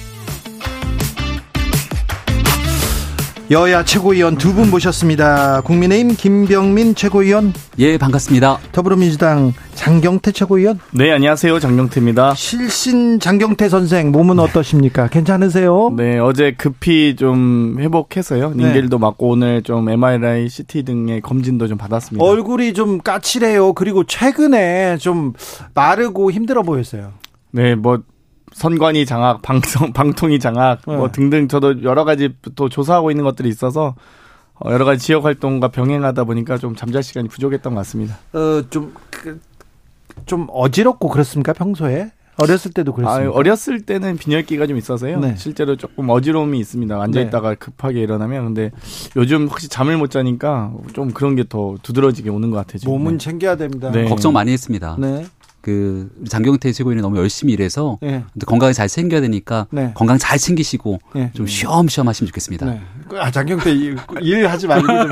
여야 최고위원 두 분 모셨습니다. 국민의힘 김병민 최고위원, 예, 반갑습니다. 더불어민주당 장경태 최고위원, 네, 안녕하세요. 장경태입니다. 실신 장경태 선생 몸은 어떠십니까? 괜찮으세요? 네, 어제 급히 좀 회복해서요. 네. 닌겔도 맞고 오늘 좀 MRI, CT 등의 검진도 좀 받았습니다. 얼굴이 좀 까칠해요. 그리고 최근에 좀 마르고 힘들어 보였어요. 네, 뭐 선관위 장악, 방송, 방통위 장악, 네. 뭐 등등 저도 여러 가지 또 조사하고 있는 것들이 있어서 어, 여러 가지 지역 활동과 병행하다 보니까 좀 잠잘 시간이 부족했던 것 같습니다. 어, 좀, 그, 좀 어지럽고 그렇습니까, 평소에? 어렸을 때도 아, 그랬습니까? 어렸을 때는 빈혈기가 좀 있어서요. 네. 실제로 조금 어지러움이 있습니다. 앉아 있다가 급하게 일어나면 근데 요즘 혹시 잠을 못 자니까 좀 그런 게 더 두드러지게 오는 것 같아요. 몸은 네. 챙겨야 됩니다. 네. 걱정 많이 했습니다. 네. 그 장경태 최고위원이 너무 열심히 일해서 네. 건강을 잘 챙겨야 되니까 네. 건강 잘 챙기시고 네. 좀 쉬엄쉬엄 하시면 좋겠습니다. 네. 아, 장경태 일, 일 하지 말고 좀.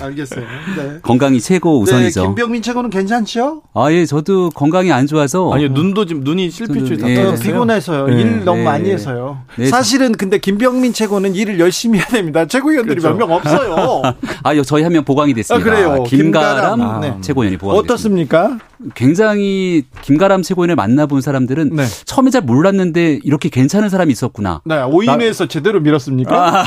알겠어요. 네. 건강이 최고 우선이죠. 네, 김병민 최고는 괜찮죠? 아, 예, 저도 건강이 안 좋아서 아니요 눈도 지금 눈이 실핏줄이 다 예. 피곤해서요. 네. 일 너무 네. 많이 해서요. 네. 사실은 근데 김병민 최고는 일을 열심히 해야 됩니다. 최고위원들이 그렇죠. 몇명 없어요. 아, 여- 저희 한 명 보강이 됐습니다. 아, 그래요. 김가람, 김가람. 네. 최고위원이 보강이 됐습니다. 어떻습니까? 굉장히 김가람 최고위원을 만나본 사람들은 네. 처음에 잘 몰랐는데 이렇게 괜찮은 사람이 있었구나. 네, 5인에서 제대로 밀었습니까?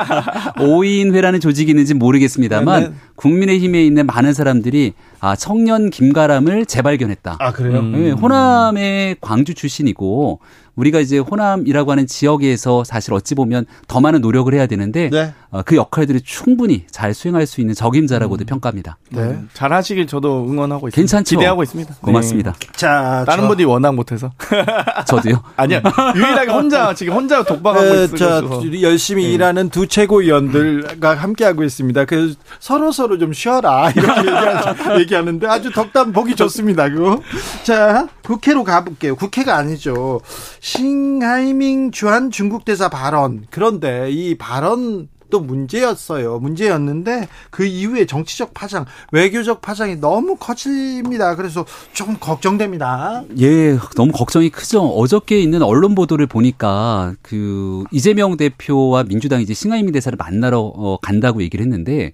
오인회라는 조직이 있는지 모르겠습니다만 네, 네. 국민의힘에 있는 많은 사람들이 아, 청년 김가람을 재발견했다. 아 그래요? 음. 네, 호남의 광주 출신이고 우리가 이제 호남이라고 하는 지역에서 사실 어찌 보면 더 많은 노력을 해야 되는데 네. 어, 그 역할들을 충분히 잘 수행할 수 있는 적임자라고도 평가합니다. 네. 음, 잘 하시길 저도 응원하고 있습니다. 괜찮죠? 기대하고 있습니다. 고맙습니다. 자, 네. 다른 저- 분들이 워낙 못해서. 저도요. 아니야. 유일하게 혼자, 지금 혼자 독박하고 에, 있어서. 저 열심히 네. 일하는 두 최고위원들과 함께하고 있습니다. 그 서로 서로 좀 쉬어라 이렇게 얘기하, 얘기하는데 아주 덕담 보기 좋습니다. 그거. 자 국회로 가볼게요. 국회가 아니죠. 싱하이밍 주한 중국 대사 발언. 그런데 이 발언 또 문제였어요. 문제였는데 그 이후에 정치적 파장, 외교적 파장이 너무 커집니다. 그래서 좀 걱정됩니다. 예, 너무 걱정이 크죠. 어저께 있는 언론 보도를 보니까 그 이재명 대표와 민주당이 이제 싱하이밍 대사를 만나러 어, 간다고 얘기를 했는데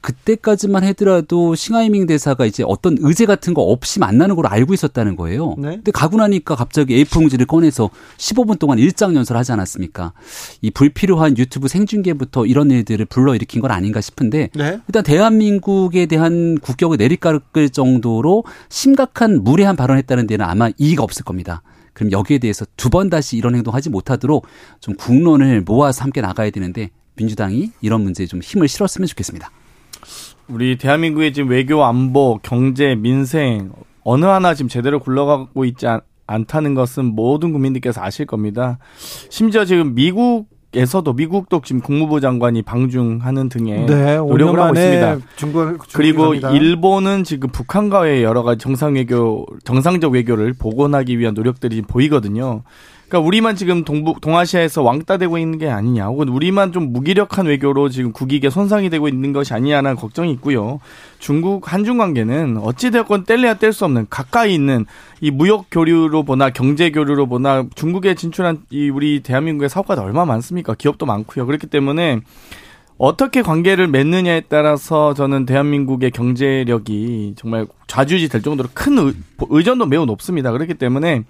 그때까지만 하더라도 싱하이밍 대사가 이제 어떤 의제 같은 거 없이 만나는 걸로 알고 있었다는 거예요. 네. 근데 가고 나니까 갑자기 A4 용지를 꺼내서 15분 동안 일장 연설을 하지 않았습니까? 이 불필요한 유튜브 생중계부터 이런 일들을 불러일으킨 건 아닌가 싶은데 네. 일단 대한민국에 대한 국격을 내리깎을 정도로 심각한 무례한 발언했다는 데는 아마 이의가 없을 겁니다. 그럼 여기에 대해서 두 번 다시 이런 행동하지 못하도록 좀 국론을 모아서 함께 나가야 되는데 민주당이 이런 문제에 좀 힘을 실었으면 좋겠습니다. 우리 대한민국의 지금 외교, 안보, 경제, 민생 어느 하나 지금 제대로 굴러가고 있지 않, 않다는 것은 모든 국민들께서 아실 겁니다. 심지어 지금 미국 에서도 미국도 지금 국무부 장관이 방중하는 등의 네, 노력을 5년 하고 있습니다. 중국 그리고 중국입니다. 일본은 지금 북한과의 여러 가지 정상 외교, 정상적 외교를 복원하기 위한 노력들이 보이거든요. 그러니까 우리만 지금 동북 동아시아에서 왕따되고 있는 게 아니냐, 혹은 우리만 좀 무기력한 외교로 지금 국익에 손상이 되고 있는 것이 아니냐는 걱정이 있고요. 중국 한중 관계는 어찌 되었건 뗄래야 뗄 수 없는 가까이 있는 이 무역 교류로 보나 경제 교류로 보나 중국에 진출한 이 우리 대한민국의 사업가도 얼마 많습니까? 기업도 많고요. 그렇기 때문에 어떻게 관계를 맺느냐에 따라서 저는 대한민국의 경제력이 정말 좌지우지 될 정도로 큰 의, 의존도 매우 높습니다. 그렇기 때문에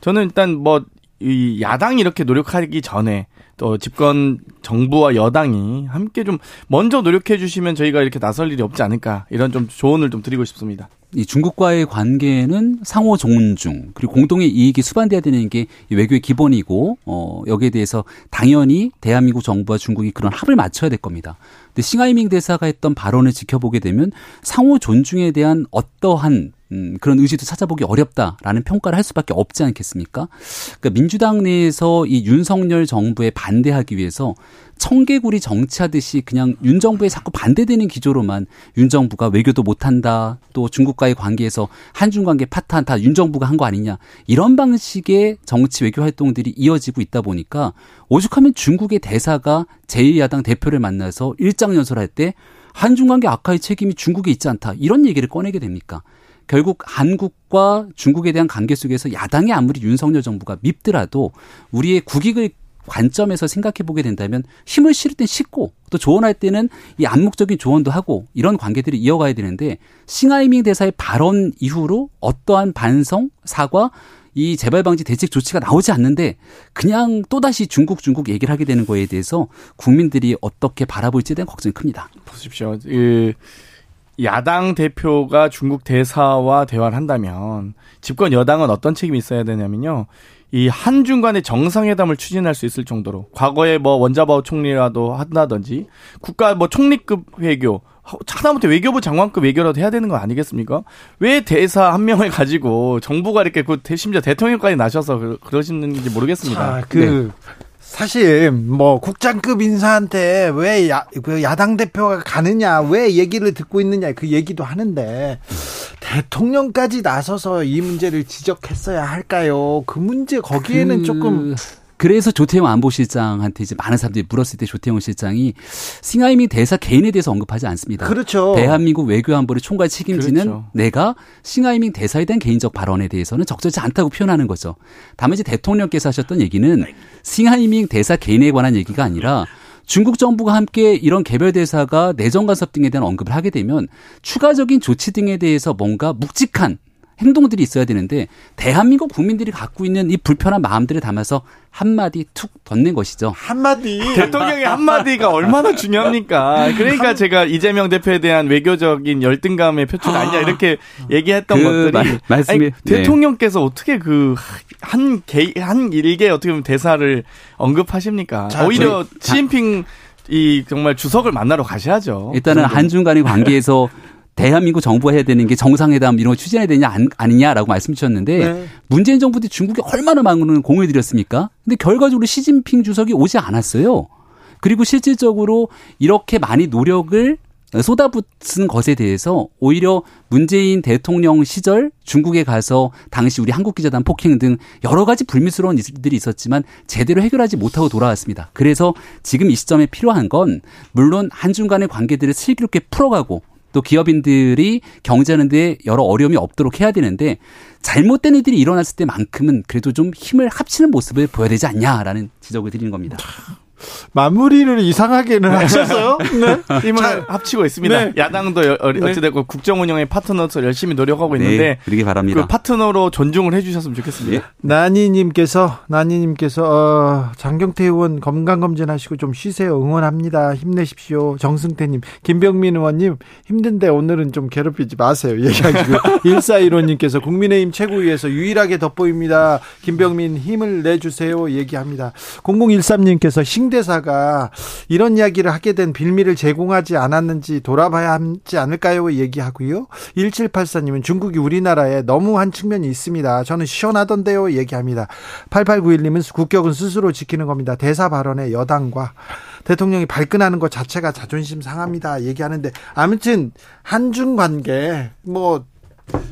저는 일단 뭐 이 야당이 이렇게 노력하기 전에 또 집권 정부와 여당이 함께 좀 먼저 노력해 주시면 저희가 이렇게 나설 일이 없지 않을까 이런 좀 조언을 좀 드리고 싶습니다. 이 중국과의 관계는 상호 존중 그리고 공동의 이익이 수반돼야 되는 게이 외교의 기본이고 어 여기에 대해서 당연히 대한민국 정부와 중국이 그런 합을 맞춰야 될 겁니다. 근데 싱하이밍 대사가 했던 발언을 지켜보게 되면 상호 존중에 대한 어떠한 음, 그런 의지도 찾아보기 어렵다라는 평가를 할 수밖에 없지 않겠습니까? 그러니까 민주당 내에서 이 윤석열 정부에 반대하기 위해서 청개구리 정치하듯이 그냥 윤 정부에 자꾸 반대되는 기조로만 윤 정부가 외교도 못한다 또 중국과의 관계에서 한중 관계 파탄 다 윤 정부가 한 거 아니냐 이런 방식의 정치 외교 활동들이 이어지고 있다 보니까 오죽하면 중국의 대사가 제1야당 대표를 만나서 일장 연설할 때 한중 관계 악화의 책임이 중국에 있지 않다 이런 얘기를 꺼내게 됩니까? 결국 한국과 중국에 대한 관계 속에서 야당이 아무리 윤석열 정부가 밉더라도 우리의 국익을 관점에서 생각해 보게 된다면 힘을 실을 땐 싣고 또 조언할 때는 이 암묵적인 조언도 하고 이런 관계들이 이어가야 되는데 싱하이밍 대사의 발언 이후로 어떠한 반성, 사과 이 재발 방지 대책 조치가 나오지 않는데 그냥 또다시 중국 중국 얘기를 하게 되는 거에 대해서 국민들이 어떻게 바라볼지에 대한 걱정이 큽니다. 보십시오. 그 야당 대표가 중국 대사와 대화를 한다면 집권 여당은 어떤 책임이 있어야 되냐면요. 이 한중 간의 정상회담을 추진할 수 있을 정도로 과거에 뭐 원자바오 총리라도 한다든지 국가 뭐 총리급 외교 하다못해 외교부 장관급 외교라도 해야 되는 거 아니겠습니까? 왜 대사 한 명을 가지고 정부가 이렇게 그 대- 심지어 대통령까지 나셔서 그- 그러시는지 모르겠습니다. 아, 그 사실 뭐 국장급 인사한테 왜 야, 그 야당 대표가 가느냐 왜 얘기를 듣고 있느냐 그 얘기도 하는데 대통령까지 나서서 이 문제를 지적했어야 할까요? 그 문제 거기에는 그- 조금 그래서 조태용 안보실장한테 이제 많은 사람들이 물었을 때 조태용 실장이 싱하이밍 대사 개인에 대해서 언급하지 않습니다. 그렇죠. 대한민국 외교안보를 총괄 책임지는 그렇죠. 내가 싱하이밍 대사에 대한 개인적 발언에 대해서는 적절치 않다고 표현하는 거죠. 다만 이제 대통령께서 하셨던 얘기는 싱하이밍 대사 개인에 관한 얘기가 아니라 중국 정부가 함께 이런 개별 대사가 내정 간섭 등에 대한 언급을 하게 되면 추가적인 조치 등에 대해서 뭔가 묵직한 행동들이 있어야 되는데 대한민국 국민들이 갖고 있는 이 불편한 마음들을 담아서 한마디 툭 던진 것이죠. 한마디. 대통령의 한마디가 얼마나 중요합니까? 그러니까 제가 이재명 대표에 대한 외교적인 열등감의 표출 아니냐 이렇게 얘기했던 그 것들이 말- 말씀이- 아니, 네. 대통령께서 어떻게 그 한 개, 한 일개 어떻게 보면 대사를 언급하십니까? 자, 오히려 시진핑 이 정말 주석을 만나러 가셔야죠. 일단은 그. 한중 간의 관계에서 대한민국 정부가 해야 되는 게 정상회담 이런 거 추진해야 되냐 안- 아니냐라고 말씀 주셨는데 네. 문재인 정부 때 중국에 얼마나 많은 공을 들였습니까? 근데 결과적으로 시진핑 주석이 오지 않았어요. 그리고 실질적으로 이렇게 많이 노력을 쏟아붓은 것에 대해서 오히려 문재인 대통령 시절 중국에 가서 당시 우리 한국 기자단 폭행 등 여러 가지 불미스러운 일들이 있었지만 제대로 해결하지 못하고 돌아왔습니다. 그래서 지금 이 시점에 필요한 건 물론 한중 간의 관계들을 슬기롭게 풀어가고 또 기업인들이 경제하는데 여러 어려움이 없도록 해야 되는데 잘못된 일들이 일어났을 때만큼은 그래도 좀 힘을 합치는 모습을 보여야 되지 않냐라는 지적을 드리는 겁니다. 마무리를 이상하게는 하셨어요. 네. 힘을 합치고 있습니다. 네. 야당도 여- 어찌됐건 국정 운영의 파트너로서 열심히 노력하고 있는데 네, 그러기 바랍니다. 그 파트너로 존중을 해주셨으면 좋겠습니다. 나니님께서 나니님께서 어, 장경태 의원 건강 검진하시고 좀 쉬세요. 응원합니다. 힘내십시오. 정승태님, 김병민 의원님 힘든데 오늘은 좀 괴롭히지 마세요. 얘기하시고 1415님께서 국민의힘 최고위에서 유일하게 돋보입니다. 김병민 힘을 내주세요. 얘기합니다. 0013님께서 신대사가 이런 이야기를 하게 된 빌미를 제공하지 않았는지 돌아봐야 하지 않을까요? 얘기하고요. 1784님은 중국이 우리나라에 너무 한 측면이 있습니다. 저는 시원하던데요. 얘기합니다. 8891님은 국격은 스스로 지키는 겁니다. 대사 발언에 여당과 대통령이 발끈하는 것 자체가 자존심 상합니다. 얘기하는데 아무튼 한중 관계 뭐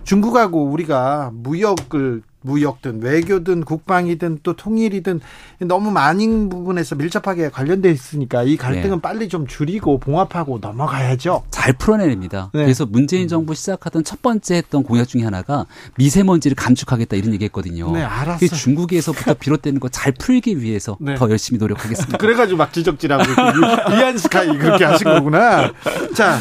중국하고 우리가 무역을 무역든 외교든 국방이든 또 통일이든 너무 많은 부분에서 밀접하게 관련돼 있으니까 이 갈등은 네. 빨리 좀 줄이고 봉합하고 넘어가야죠. 잘 풀어내냅니다. 네. 그래서 문재인 정부 시작하던 첫 번째 했던 공약 중에 하나가 미세먼지를 감축하겠다 이런 얘기했거든요. 네, 알았어요. 그게 중국에서부터 비롯되는 거 잘 풀기 위해서 네. 더 열심히 노력하겠습니다. 그래가지고 막 지적질하고 이안 스카이 그렇게 하신 거구나. 자.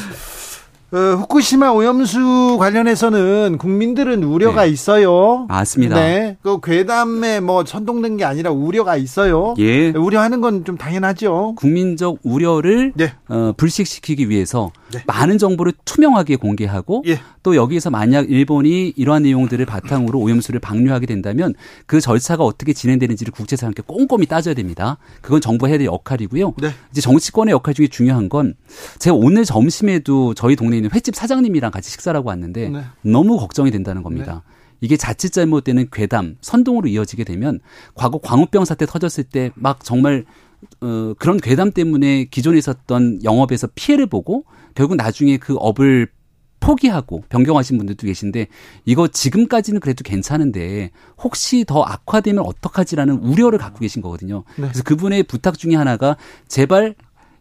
어, 후쿠시마 오염수 관련해서는 국민들은 우려가 네. 있어요. 맞습니다. 네. 그 괴담에 뭐 선동된 게 아니라 우려가 있어요. 예. 우려하는 건 좀 당연하죠. 국민적 우려를 네. 어, 불식시키기 위해서 네. 많은 정보를 투명하게 공개하고 예. 또 여기에서 만약 일본이 이러한 내용들을 바탕으로 오염수를 방류하게 된다면 그 절차가 어떻게 진행되는지를 국제사와 함께 꼼꼼히 따져야 됩니다. 그건 정부가 해야 될 역할이고요. 네. 이제 정치권의 역할 중에 중요한 건 제가 오늘 점심에도 저희 동네에 있는 횟집 사장님이랑 같이 식사를 하고 왔는데 네. 너무 걱정이 된다는 겁니다. 이게 자칫 잘못되는 괴담, 선동으로 이어지게 되면 과거 광우병 사태 터졌을 때 막 정말 어, 그런 괴담 때문에 기존에 있었던 영업에서 피해를 보고 결국 나중에 그 업을 포기하고 변경하신 분들도 계신데 이거 지금까지는 그래도 괜찮은데 혹시 더 악화되면 어떡하지라는 우려를 갖고 계신 거거든요. 네. 그래서 그분의 부탁 중에 하나가 제발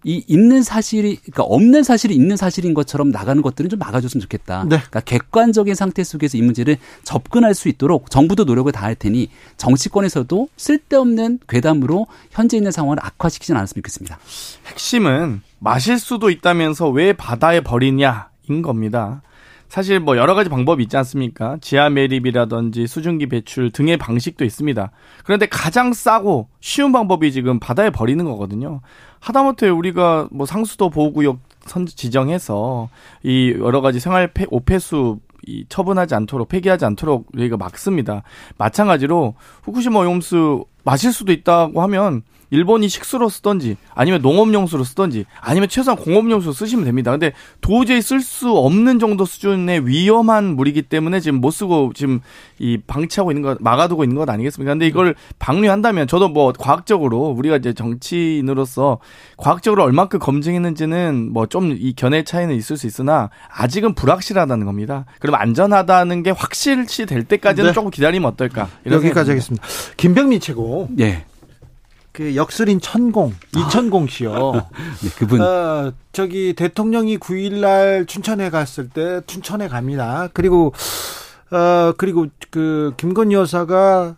이 있는 사실이 그러니까 없는 사실이 있는 사실인 것처럼 나가는 것들은 좀 막아줬으면 좋겠다. 네. 그러니까 객관적인 상태 속에서 이 문제를 접근할 수 있도록 정부도 노력을 다할 테니 정치권에서도 쓸데없는 괴담으로 현재 있는 상황을 악화시키진 않았으면 좋겠습니다. 핵심은 마실 수도 있다면서 왜 바다에 버리냐인 겁니다. 사실 뭐 여러 가지 방법이 있지 않습니까? 지하 매립이라든지 수증기 배출 등의 방식도 있습니다. 그런데 가장 싸고 쉬운 방법이 지금 바다에 버리는 거거든요. 하다못해 우리가 뭐 상수도 보호구역 선 지정해서 이 여러 가지 생활 폐, 오폐수 이 처분하지 않도록 폐기하지 않도록 저희가 막습니다. 마찬가지로 후쿠시마 오염수 마실 수도 있다고 하면 일본이 식수로 쓰던지 아니면 농업용수로 쓰던지 아니면 최소한 공업용수로 쓰시면 됩니다. 근데 도저히 쓸 수 없는 정도 수준의 위험한 물이기 때문에 지금 못 쓰고 지금 이 방치하고 있는 것 막아두고 있는 것 아니겠습니까? 근데 이걸 방류한다면 저도 뭐 과학적으로 우리가 이제 정치인으로서 과학적으로 얼마큼 검증했는지는 뭐 좀 이 견해 차이는 있을 수 있으나 아직은 불확실하다는 겁니다. 그럼 안전하다는 게 확실시 될 때까지는 네. 조금 기다리면 어떨까? 여기까지 생각입니다. 하겠습니다. 김병민 최고. 예. 그 역술인 천공, 이천공 씨요. 네, 그분 어, 저기 대통령이 9일날 춘천에 갔을 때 춘천에 갑니다. 그리고 어 그리고 그 김건희 여사가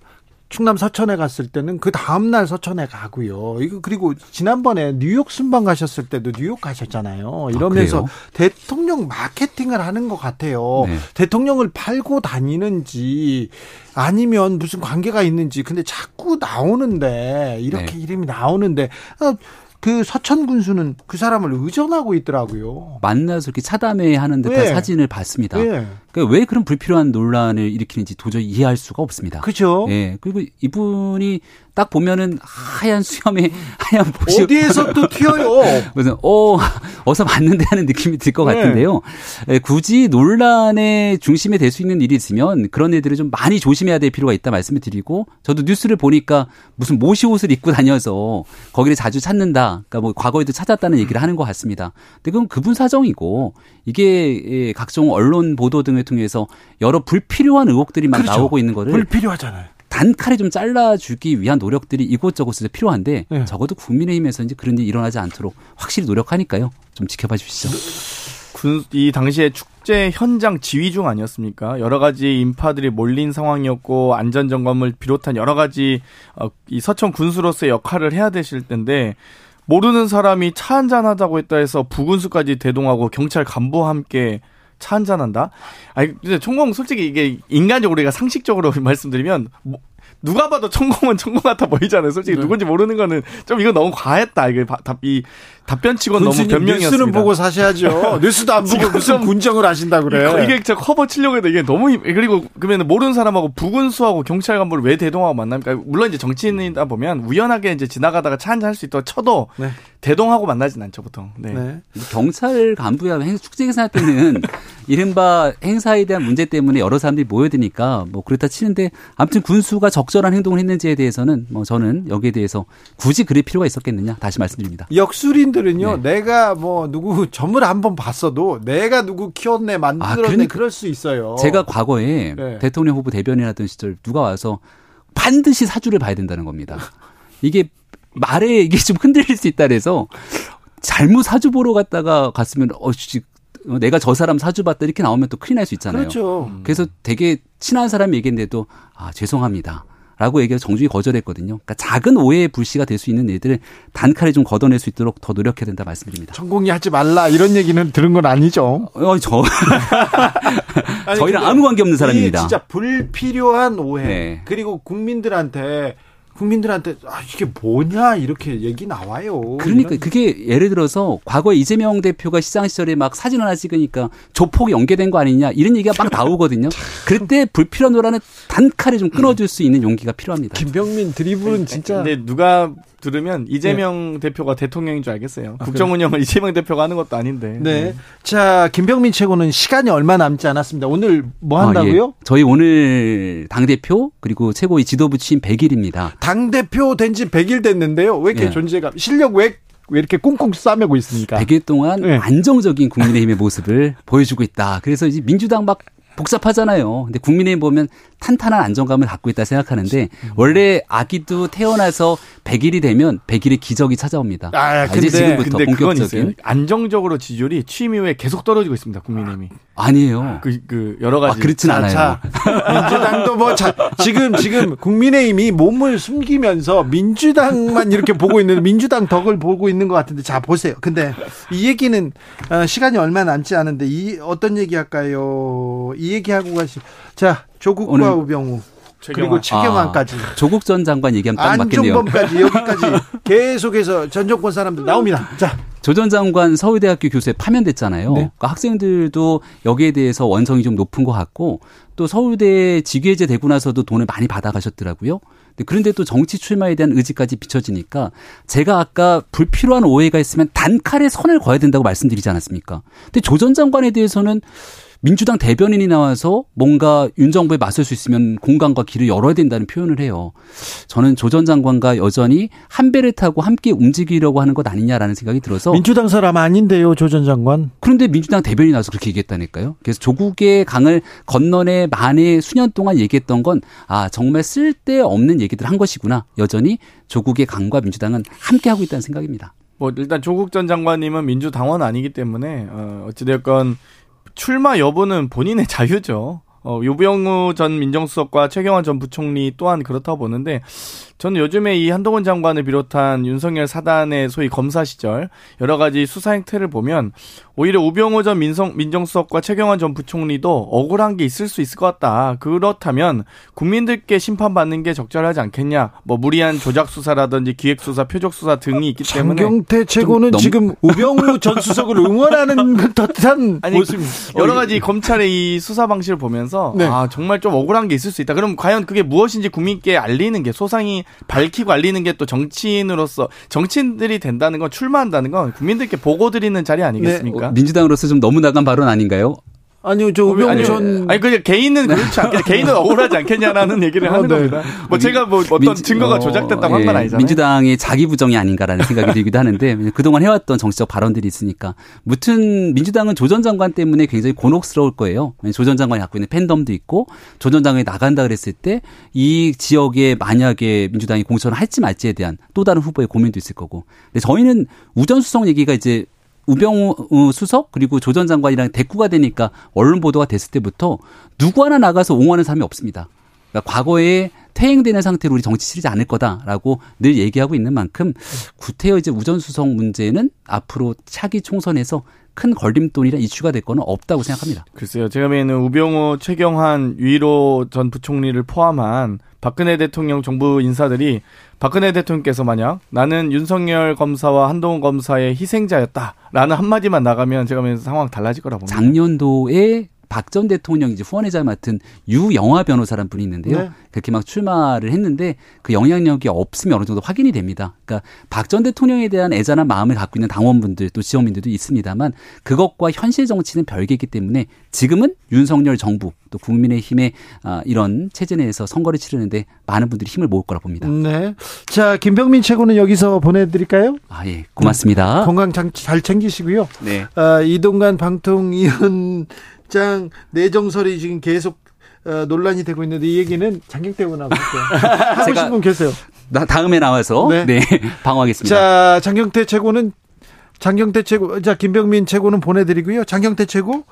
충남 서천에 갔을 때는 그 다음 날 서천에 가고요. 이거 그리고 지난번에 뉴욕 순방 가셨을 때도 뉴욕 가셨잖아요. 이러면서 아, 대통령 마케팅을 하는 것 같아요. 네. 대통령을 팔고 다니는지 아니면 무슨 관계가 있는지 근데 자꾸 나오는데 이렇게 네. 이름이 나오는데 어, 그 서천 군수는 그 사람을 의존하고 있더라고요. 만나서 이렇게 차담회 하는 듯한 네. 사진을 봤습니다. 예. 그러니까 왜 그런 불필요한 논란을 일으키는지 도저히 이해할 수가 없습니다. 그죠? 예. 그리고 이분이 딱 보면은 하얀 수염에 하얀 보시 어디에서 또 튀어요? 무슨 어 어서 봤는데 하는 느낌이 들것 네. 같은데요. 예, 굳이 논란의 중심에 될 수 있는 일이 있으면 그런 애들을 좀 많이 조심해야 될 필요가 있다 말씀을 드리고 저도 뉴스를 보니까 무슨 모시 옷을 입고 다녀서 거기를 자주 찾는다. 그러니까 뭐 과거에도 찾았다는 얘기를 하는 것 같습니다. 근데 그건 그분 사정이고 이게 예, 각종 언론 보도 등을 통해서 여러 불필요한 의혹들이 막 그렇죠. 나오고 있는 거를 불필요하잖아요. 단칼에 좀 잘라주기 위한 노력들이 이곳저곳에서 필요한데 네. 적어도 국민의힘에서 이제 그런 일이 일어나지 않도록 확실히 노력하니까요. 좀 지켜봐 주시죠. 군, 이 당시에 축제 현장 지휘 중 아니었습니까? 여러 가지 인파들이 몰린 상황이었고 안전 점검을 비롯한 여러 가지 어, 이 서천 군수로서의 역할을 해야 되실 텐데 모르는 사람이 차 한잔 하자고 했다 해서 부군수까지 대동하고 경찰 간부와 함께 차 한잔 한다? 아니 근데 총공 솔직히 이게 인간적으로 우리가 상식적으로 말씀드리면 뭐, 누가 봐도 천공은 천공 같아 보이잖아요. 솔직히 누군지 모르는 거는 좀 이거 너무 과했다. 이게 바- 답, 이 답변치고는 너무 변명이었습니다. 뉴스는 보고 사셔야죠. 뉴스도 안 보고 무슨 좀- 군정을 하신다 그래. 이거- 이게 저 커버 치려고 해도 이게 너무 힘- 그리고 그러면 모르는 사람하고 부군수하고 경찰 간부를 왜 대동하고 만납니까? 물론 이제 정치인이다 보면 우연하게 이제 지나가다가 차 한잔 할 수 있다고 쳐도 네. 대동하고 만나진 않죠 보통. 네. 네. 경찰 간부야 행- 축제 행사할 때는 이른바 행사에 대한 문제 때문에 여러 사람들이 모여드니까 뭐 그렇다 치는데 아무튼 군수가 적절한 행동을 했는지에 대해서는 뭐 저는 여기에 대해서 굳이 그럴 필요가 있었겠느냐 다시 말씀드립니다. 역술인들은요, 네. 내가 뭐 누구 점을 한번 봤어도 내가 누구 키웠네, 만들었네, 아, 그러니까 그럴 수 있어요. 제가 과거에 네. 대통령 후보 대변인 하던 시절 누가 와서 반드시 사주를 봐야 된다는 겁니다. 이게 말에 이게 좀 흔들릴 수 있다 그래서 잘못 사주 보러 갔다가 갔으면 어 씨, 어, 내가 저 사람 사주 봤다 이렇게 나오면 또 큰일 날 수 있잖아요. 그렇죠. 그래서 되게 친한 사람이 얘기했는데도 아 죄송합니다. 라고 얘기해서 정중히 거절했거든요. 그러니까 작은 오해의 불씨가 될 수 있는 일들을 단칼에 좀 걷어낼 수 있도록 더 노력해야 된다 말씀드립니다. 전공이 하지 말라 이런 얘기는 들은 건 아니죠. 어, 저 아니, 저희랑 아무 관계 없는 사람입니다. 진짜 불필요한 오해. 네. 그리고 국민들한테 국민들한테 아 이게 뭐냐 이렇게 얘기 나와요. 그러니까 이런- 그게 예를 들어서 과거에 이재명 대표가 시장 시절에 막 사진 하나 찍으니까 조폭이 연계된 거 아니냐 이런 얘기가 막 나오거든요. 그때 불필요한 노란은 단칼에 좀 끊어줄 수 있는 용기가 필요합니다. 김병민 드리블은 진짜 근데 누가 들으면 이재명 대표가 대통령인 줄 알겠어요. 아, 국정 운영을 이재명 대표가 하는 것도 아닌데. 네. 자, 김병민 최고는 시간이 얼마 남지 않았습니다. 오늘 뭐 아, 한다고요? 예. 저희 오늘 당 대표 그리고 최고위 지도부 취임 100일입니다. 당대표 된 지 100일 됐는데요. 왜 이렇게 예. 존재감, 실력 왜, 왜 이렇게 꽁꽁 싸매고 있습니까? 100일 동안 네. 안정적인 국민의힘의 모습을 보여주고 있다. 그래서 이제 민주당 막 복잡하잖아요. 근데 국민의힘 보면 탄탄한 안정감을 갖고 있다 생각하는데 원래 아기도 태어나서 100일이 되면 100일의 기적이 찾아옵니다. 아, 이제 근데- 지금부터 근데. 본격적인 안정적으로 지지율이 취임 이후에 계속 떨어지고 있습니다. 국민의힘이. 아니에요. 그, 그 여러 아, 가지. 그렇진 않아요. 자, 민주당도 뭐, 자, 지금, 지금 국민의힘이 몸을 숨기면서 민주당만 이렇게 보고 있는, 민주당 덕을 보고 있는 것 같은데, 자, 보세요. 근데 이 얘기는, 어, 시간이 얼마 남지 않은데, 이, 어떤 얘기 할까요? 이 얘기하고 가시, 자, 조국과 우병우. 그리고 최경환. 최경환까지. 조국 전 장관 얘기하면 딱 맞겠네요. 안종범까지 여기까지 계속해서 전 정권 사람들 나옵니다. 자, 조전 장관 서울대학교 교수에 파면됐잖아요. 네. 그러니까 학생들도 여기에 대해서 원성이 좀 높은 것 같고 또 서울대 직위해제 되고 나서도 돈을 많이 받아가셨더라고요. 그런데 또 정치 출마에 대한 의지까지 비춰지니까 제가 아까 불필요한 오해가 있으면 단칼에 선을 그어야 된다고 말씀드리지 않았습니까? 근데 조 전 장관에 대해서는 민주당 대변인이 나와서 뭔가 윤 정부에 맞설 수 있으면 공간과 길을 열어야 된다는 표현을 해요. 저는 조 전 장관과 여전히 한 배를 타고 함께 움직이려고 하는 것 아니냐라는 생각이 들어서 민주당 사람 아닌데요, 조 전 장관. 그런데 민주당 대변인이 나와서 그렇게 얘기했다니까요. 그래서 조국의 강을 건너내 만에 수년 동안 얘기했던 건 아, 정말 쓸데없는 얘기들 한 것이구나. 여전히 조국의 강과 민주당은 함께 하고 있다는 생각입니다. 뭐 일단 조국 전 장관님은 민주당원 아니기 때문에 어, 어찌 됐건 출마 여부는 본인의 자유죠. 어, 유병우 전 민정수석과 최경환 전 부총리 또한 그렇다고 보는데 저는 요즘에 이 한동훈 장관을 비롯한 윤석열 사단의 소위 검사 시절 여러 가지 수사 행태를 보면 오히려 우병우 전 민성, 민정수석과 최경환 전 부총리도 억울한 게 있을 수 있을 것 같다. 그렇다면 국민들께 심판받는 게 적절하지 않겠냐. 뭐 무리한 조작 수사라든지 기획 수사, 표적 수사 등이 있기 때문에 장경태 최고는 지금 우병우 전 수석을 응원하는 듯한 아니 모습입니다. 여러 가지 검찰의 이 수사 방식을 보면서 네. 아 정말 좀 억울한 게 있을 수 있다. 그럼 과연 그게 무엇인지 국민께 알리는 게 소상히 밝히고 알리는 게 또 정치인으로서 정치인들이 된다는 건 출마한다는 건 국민들께 보고 드리는 자리 아니겠습니까? 어, 민주당으로서 좀 너무 나간 발언 아닌가요? 아니요, 저 우병우 아니, 전 아니 그냥 개인은 그렇지 않겠냐. 개인은 억울하지 않겠냐라는 얘기를 아, 하는 네. 겁니다. 뭐 제가 뭐 어떤 민주- 증거가 어, 조작됐다고 한건 예, 아니잖아요. 민주당의 자기 부정이 아닌가라는 생각이 들기도 하는데 그동안 해왔던 정치적 발언들이 있으니까 무튼 민주당은 조 전 장관 때문에 굉장히 곤혹스러울 거예요. 조 전 장관이 갖고 있는 팬덤도 있고 조 전 장관이 나간다 그랬을 때 이 지역에 만약에 민주당이 공천을 할지 말지에 대한 또 다른 후보의 고민도 있을 거고. 근데 저희는 우전 수석 얘기가 이제 우병우 수석 그리고 조 전 장관이랑 대꾸가 되니까 언론 보도가 됐을 때부터 누구 하나 나가서 옹호하는 사람이 없습니다. 그러니까 과거에 퇴행되는 상태로 우리 정치 치르지 않을 거다라고 늘 얘기하고 있는 만큼 구태여 이제 우전 수석 문제는 앞으로 차기 총선에서 큰 걸림돌이나 이슈가 될 거는 없다고 생각합니다. 글쎄요. 제가 보기에는 우병우, 최경환, 유일호 전 부총리를 포함한 박근혜 대통령 정부 인사들이 박근혜 대통령께서 만약 나는 윤석열 검사와 한동훈 검사의 희생자였다라는 한마디만 나가면 제가 보기에는 상황 달라질 거라 봅니다. 작년도에 박 전 대통령 이제 후원회장 맡은 유영화 변호사란 분이 있는데요. 네. 그렇게 막 출마를 했는데 그 영향력이 없으면 어느 정도 확인이 됩니다. 그러니까 박 전 대통령에 대한 애잔한 마음을 갖고 있는 당원분들 또 지역민들도 있습니다만 그것과 현실 정치는 별개이기 때문에 지금은 윤석열 정부 또 국민의힘의 아, 이런 체제 내에서 선거를 치르는데 많은 분들이 힘을 모을 거라 봅니다. 네. 자, 김병민 최고는 여기서 보내드릴까요? 아, 예. 고맙습니다. 건강 장- 잘 챙기시고요. 네. 아, 이동관 방통위원 장 내정설이 지금 계속 어, 논란이 되고 있는데 이 얘기는 장경태 의원하고. 하고 싶은 분 계세요. 나 다음에 나와서 네. 네, 방어하겠습니다. 자, 장경태 최고는 장경태 최고, 자 김병민 최고는 보내드리고요. 장경태 최고,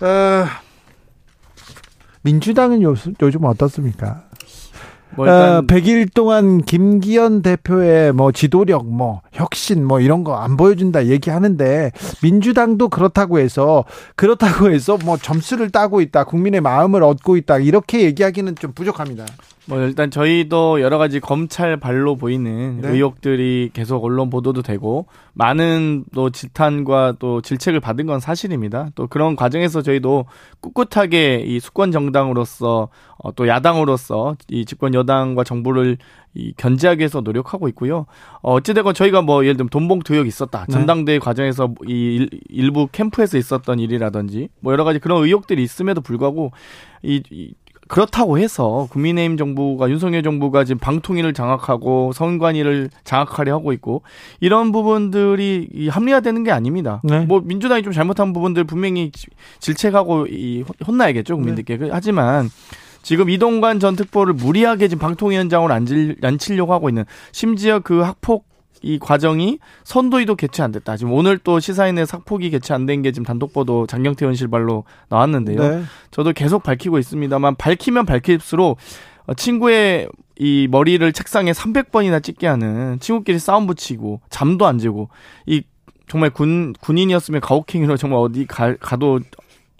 어, 민주당은 요즘, 요즘 어떻습니까? 뭐 어, 100일 동안 김기현 대표의 뭐 지도력, 뭐 혁신, 뭐 이런 거 안 보여준다 얘기하는데 민주당도 그렇다고 해서 그렇다고 해서 뭐 점수를 따고 있다, 국민의 마음을 얻고 있다 이렇게 얘기하기는 좀 부족합니다. 뭐 일단 저희도 여러 가지 검찰 발로 보이는 네. 의혹들이 계속 언론 보도도 되고 많은 또 질탄과 또 질책을 받은 건 사실입니다. 또 그런 과정에서 저희도 꿋꿋하게 이 수권 정당으로서 어, 또 야당으로서 이 집권 여당과 정부를 이 견제하기 위해서 노력하고 있고요. 어, 어찌되건 저희가 뭐 예를 들면 돈봉투 의혹이 있었다. 네. 전당대회 과정에서 이 일, 일부 캠프에서 있었던 일이라든지 뭐 여러 가지 그런 의혹들이 있음에도 불구하고 이, 이 그렇다고 해서 국민의힘 정부가 윤석열 정부가 지금 방통위를 장악하고 선관위를 장악하려 하고 있고 이런 부분들이 이 합리화되는 게 아닙니다. 네. 뭐 민주당이 좀 잘못한 부분들 분명히 지- 질책하고 이 혼- 혼나야겠죠 국민들께. 그- 하지만 지금 이동관 전 특보를 무리하게 지금 방통위원장으로 앉을, 앉히려고 하고 있는 심지어 그 학폭 이 과정이 선도위도 개최 안 됐다. 지금 오늘 또 시사인의 학폭이 개최 안 된 게 지금 단독 보도 장경태 의원실발로 나왔는데요. 네. 저도 계속 밝히고 있습니다만 밝히면 밝힐수록 어, 친구의 이 머리를 책상에 300번이나 찍게 하는 친구끼리 싸움 붙이고 잠도 안 재고 이 정말 군 군인이었으면 가혹행위로 정말 어디 가, 가도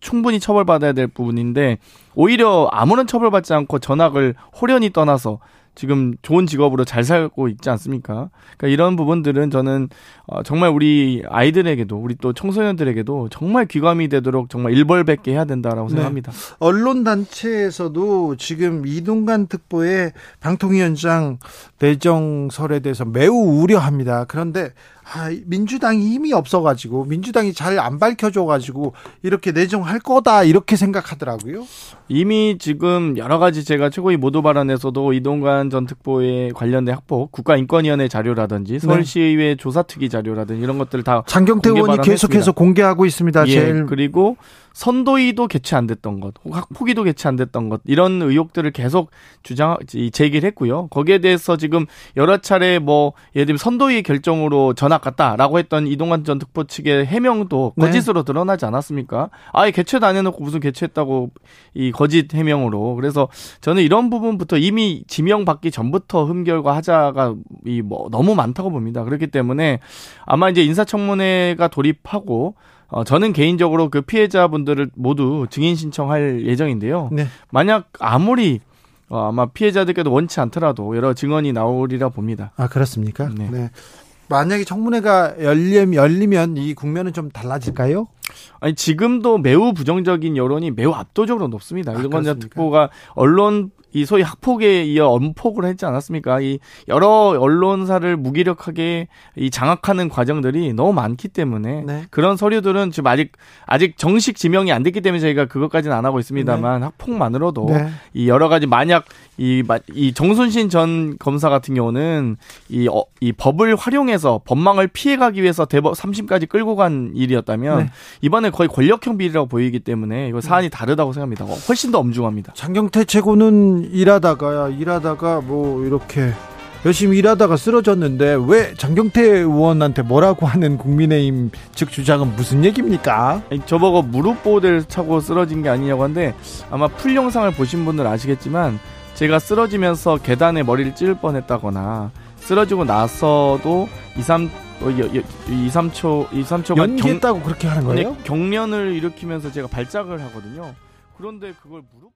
충분히 처벌받아야 될 부분인데 오히려 아무런 처벌받지 않고 전학을 호련히 떠나서 지금 좋은 직업으로 잘 살고 있지 않습니까? 그러니까 이런 부분들은 저는 어, 정말 우리 아이들에게도 우리 또 청소년들에게도 정말 귀감이 되도록 정말 일벌백계 해야 된다라고 네. 생각합니다. 언론 단체에서도 지금 이동관 특보의 방통위원장 내정설에 대해서 매우 우려합니다. 그런데 아, 민주당이 힘이 없어가지고 민주당이 잘 안 밝혀줘가지고 이렇게 내정할 거다 이렇게 생각하더라고요. 이미 지금 여러 가지 제가 최고위 모두 발언에서도 이동관 전 특보에 관련된 학폭 국가인권위원회 자료라든지 서울시의회 조사특위 자료라든지 이런 것들을 다 장경태 의원이. 계속해서 공개하고 있습니다. 예, 제일 그리고 선도위도 개최 안 됐던 것, 학폭위도 개최 안 됐던 것 이런 의혹들을 계속 주장 제기를 했고요. 거기에 대해서 지금 여러 차례 뭐 예를 들면 선도위 결정으로 전학 갔다라고 했던 이동관 전 특보 측의 해명도 네. 거짓으로 드러나지 않았습니까? 아예 개최도 안 해놓고 무슨 개최했다고 이 거짓 해명으로 그래서 저는 이런 부분부터 이미 지명 받기 전부터 흠결과 하자가 이 뭐 너무 많다고 봅니다. 그렇기 때문에 아마 이제 인사청문회가 돌입하고 어, 저는 개인적으로 그 피해자분들을 모두 증인 신청할 예정인데요. 네. 만약 아무리 어, 아마 피해자들께도 원치 않더라도 여러 증언이 나오리라 봅니다. 아 그렇습니까? 네. 네. 만약에 청문회가 열리면, 열리면 이 국면은 좀 달라질까요? 아니 지금도 매우 부정적인 여론이 매우 압도적으로 높습니다. 아, 그렇습니까? 특보가 언론 이 소위 학폭에 이어 엄폭을 했지 않았습니까? 이 여러 언론사를 무기력하게 이 장악하는 과정들이 너무 많기 때문에 네. 그런 서류들은 지금 아직 아직 정식 지명이 안 됐기 때문에 저희가 그것까지는 안 하고 있습니다만 학폭만으로도 네. 이 여러 가지 만약 이, 마- 이 정순신 전 검사 같은 경우는 이, 어, 이 법을 활용해서 법망을 피해가기 위해서 대법 3심까지 끌고 간 일이었다면 네. 이번에 거의 권력형 비리라고 보이기 때문에 이거 사안이 다르다고 생각합니다. 어, 훨씬 더 엄중합니다. 장경태 최고는 일하다가 일하다가 뭐 이렇게 열심히 일하다가 쓰러졌는데 왜 장경태 의원한테 뭐라고 하는 국민의힘 측 주장은 무슨 얘기입니까? 아니, 저보고 무릎 보호대를 차고 쓰러진 게 아니냐고 하는데 아마 풀 영상을 보신 분들 아시겠지만 제가 쓰러지면서 계단에 머리를 찌를 뻔했다거나 쓰러지고 나서도 2, 3, 어, 2, 3초, 2, 3초가 연기했다고 그렇게 하는 거예요? 경련을 일으키면서 제가 발작을 하거든요. 그런데 그걸 무릎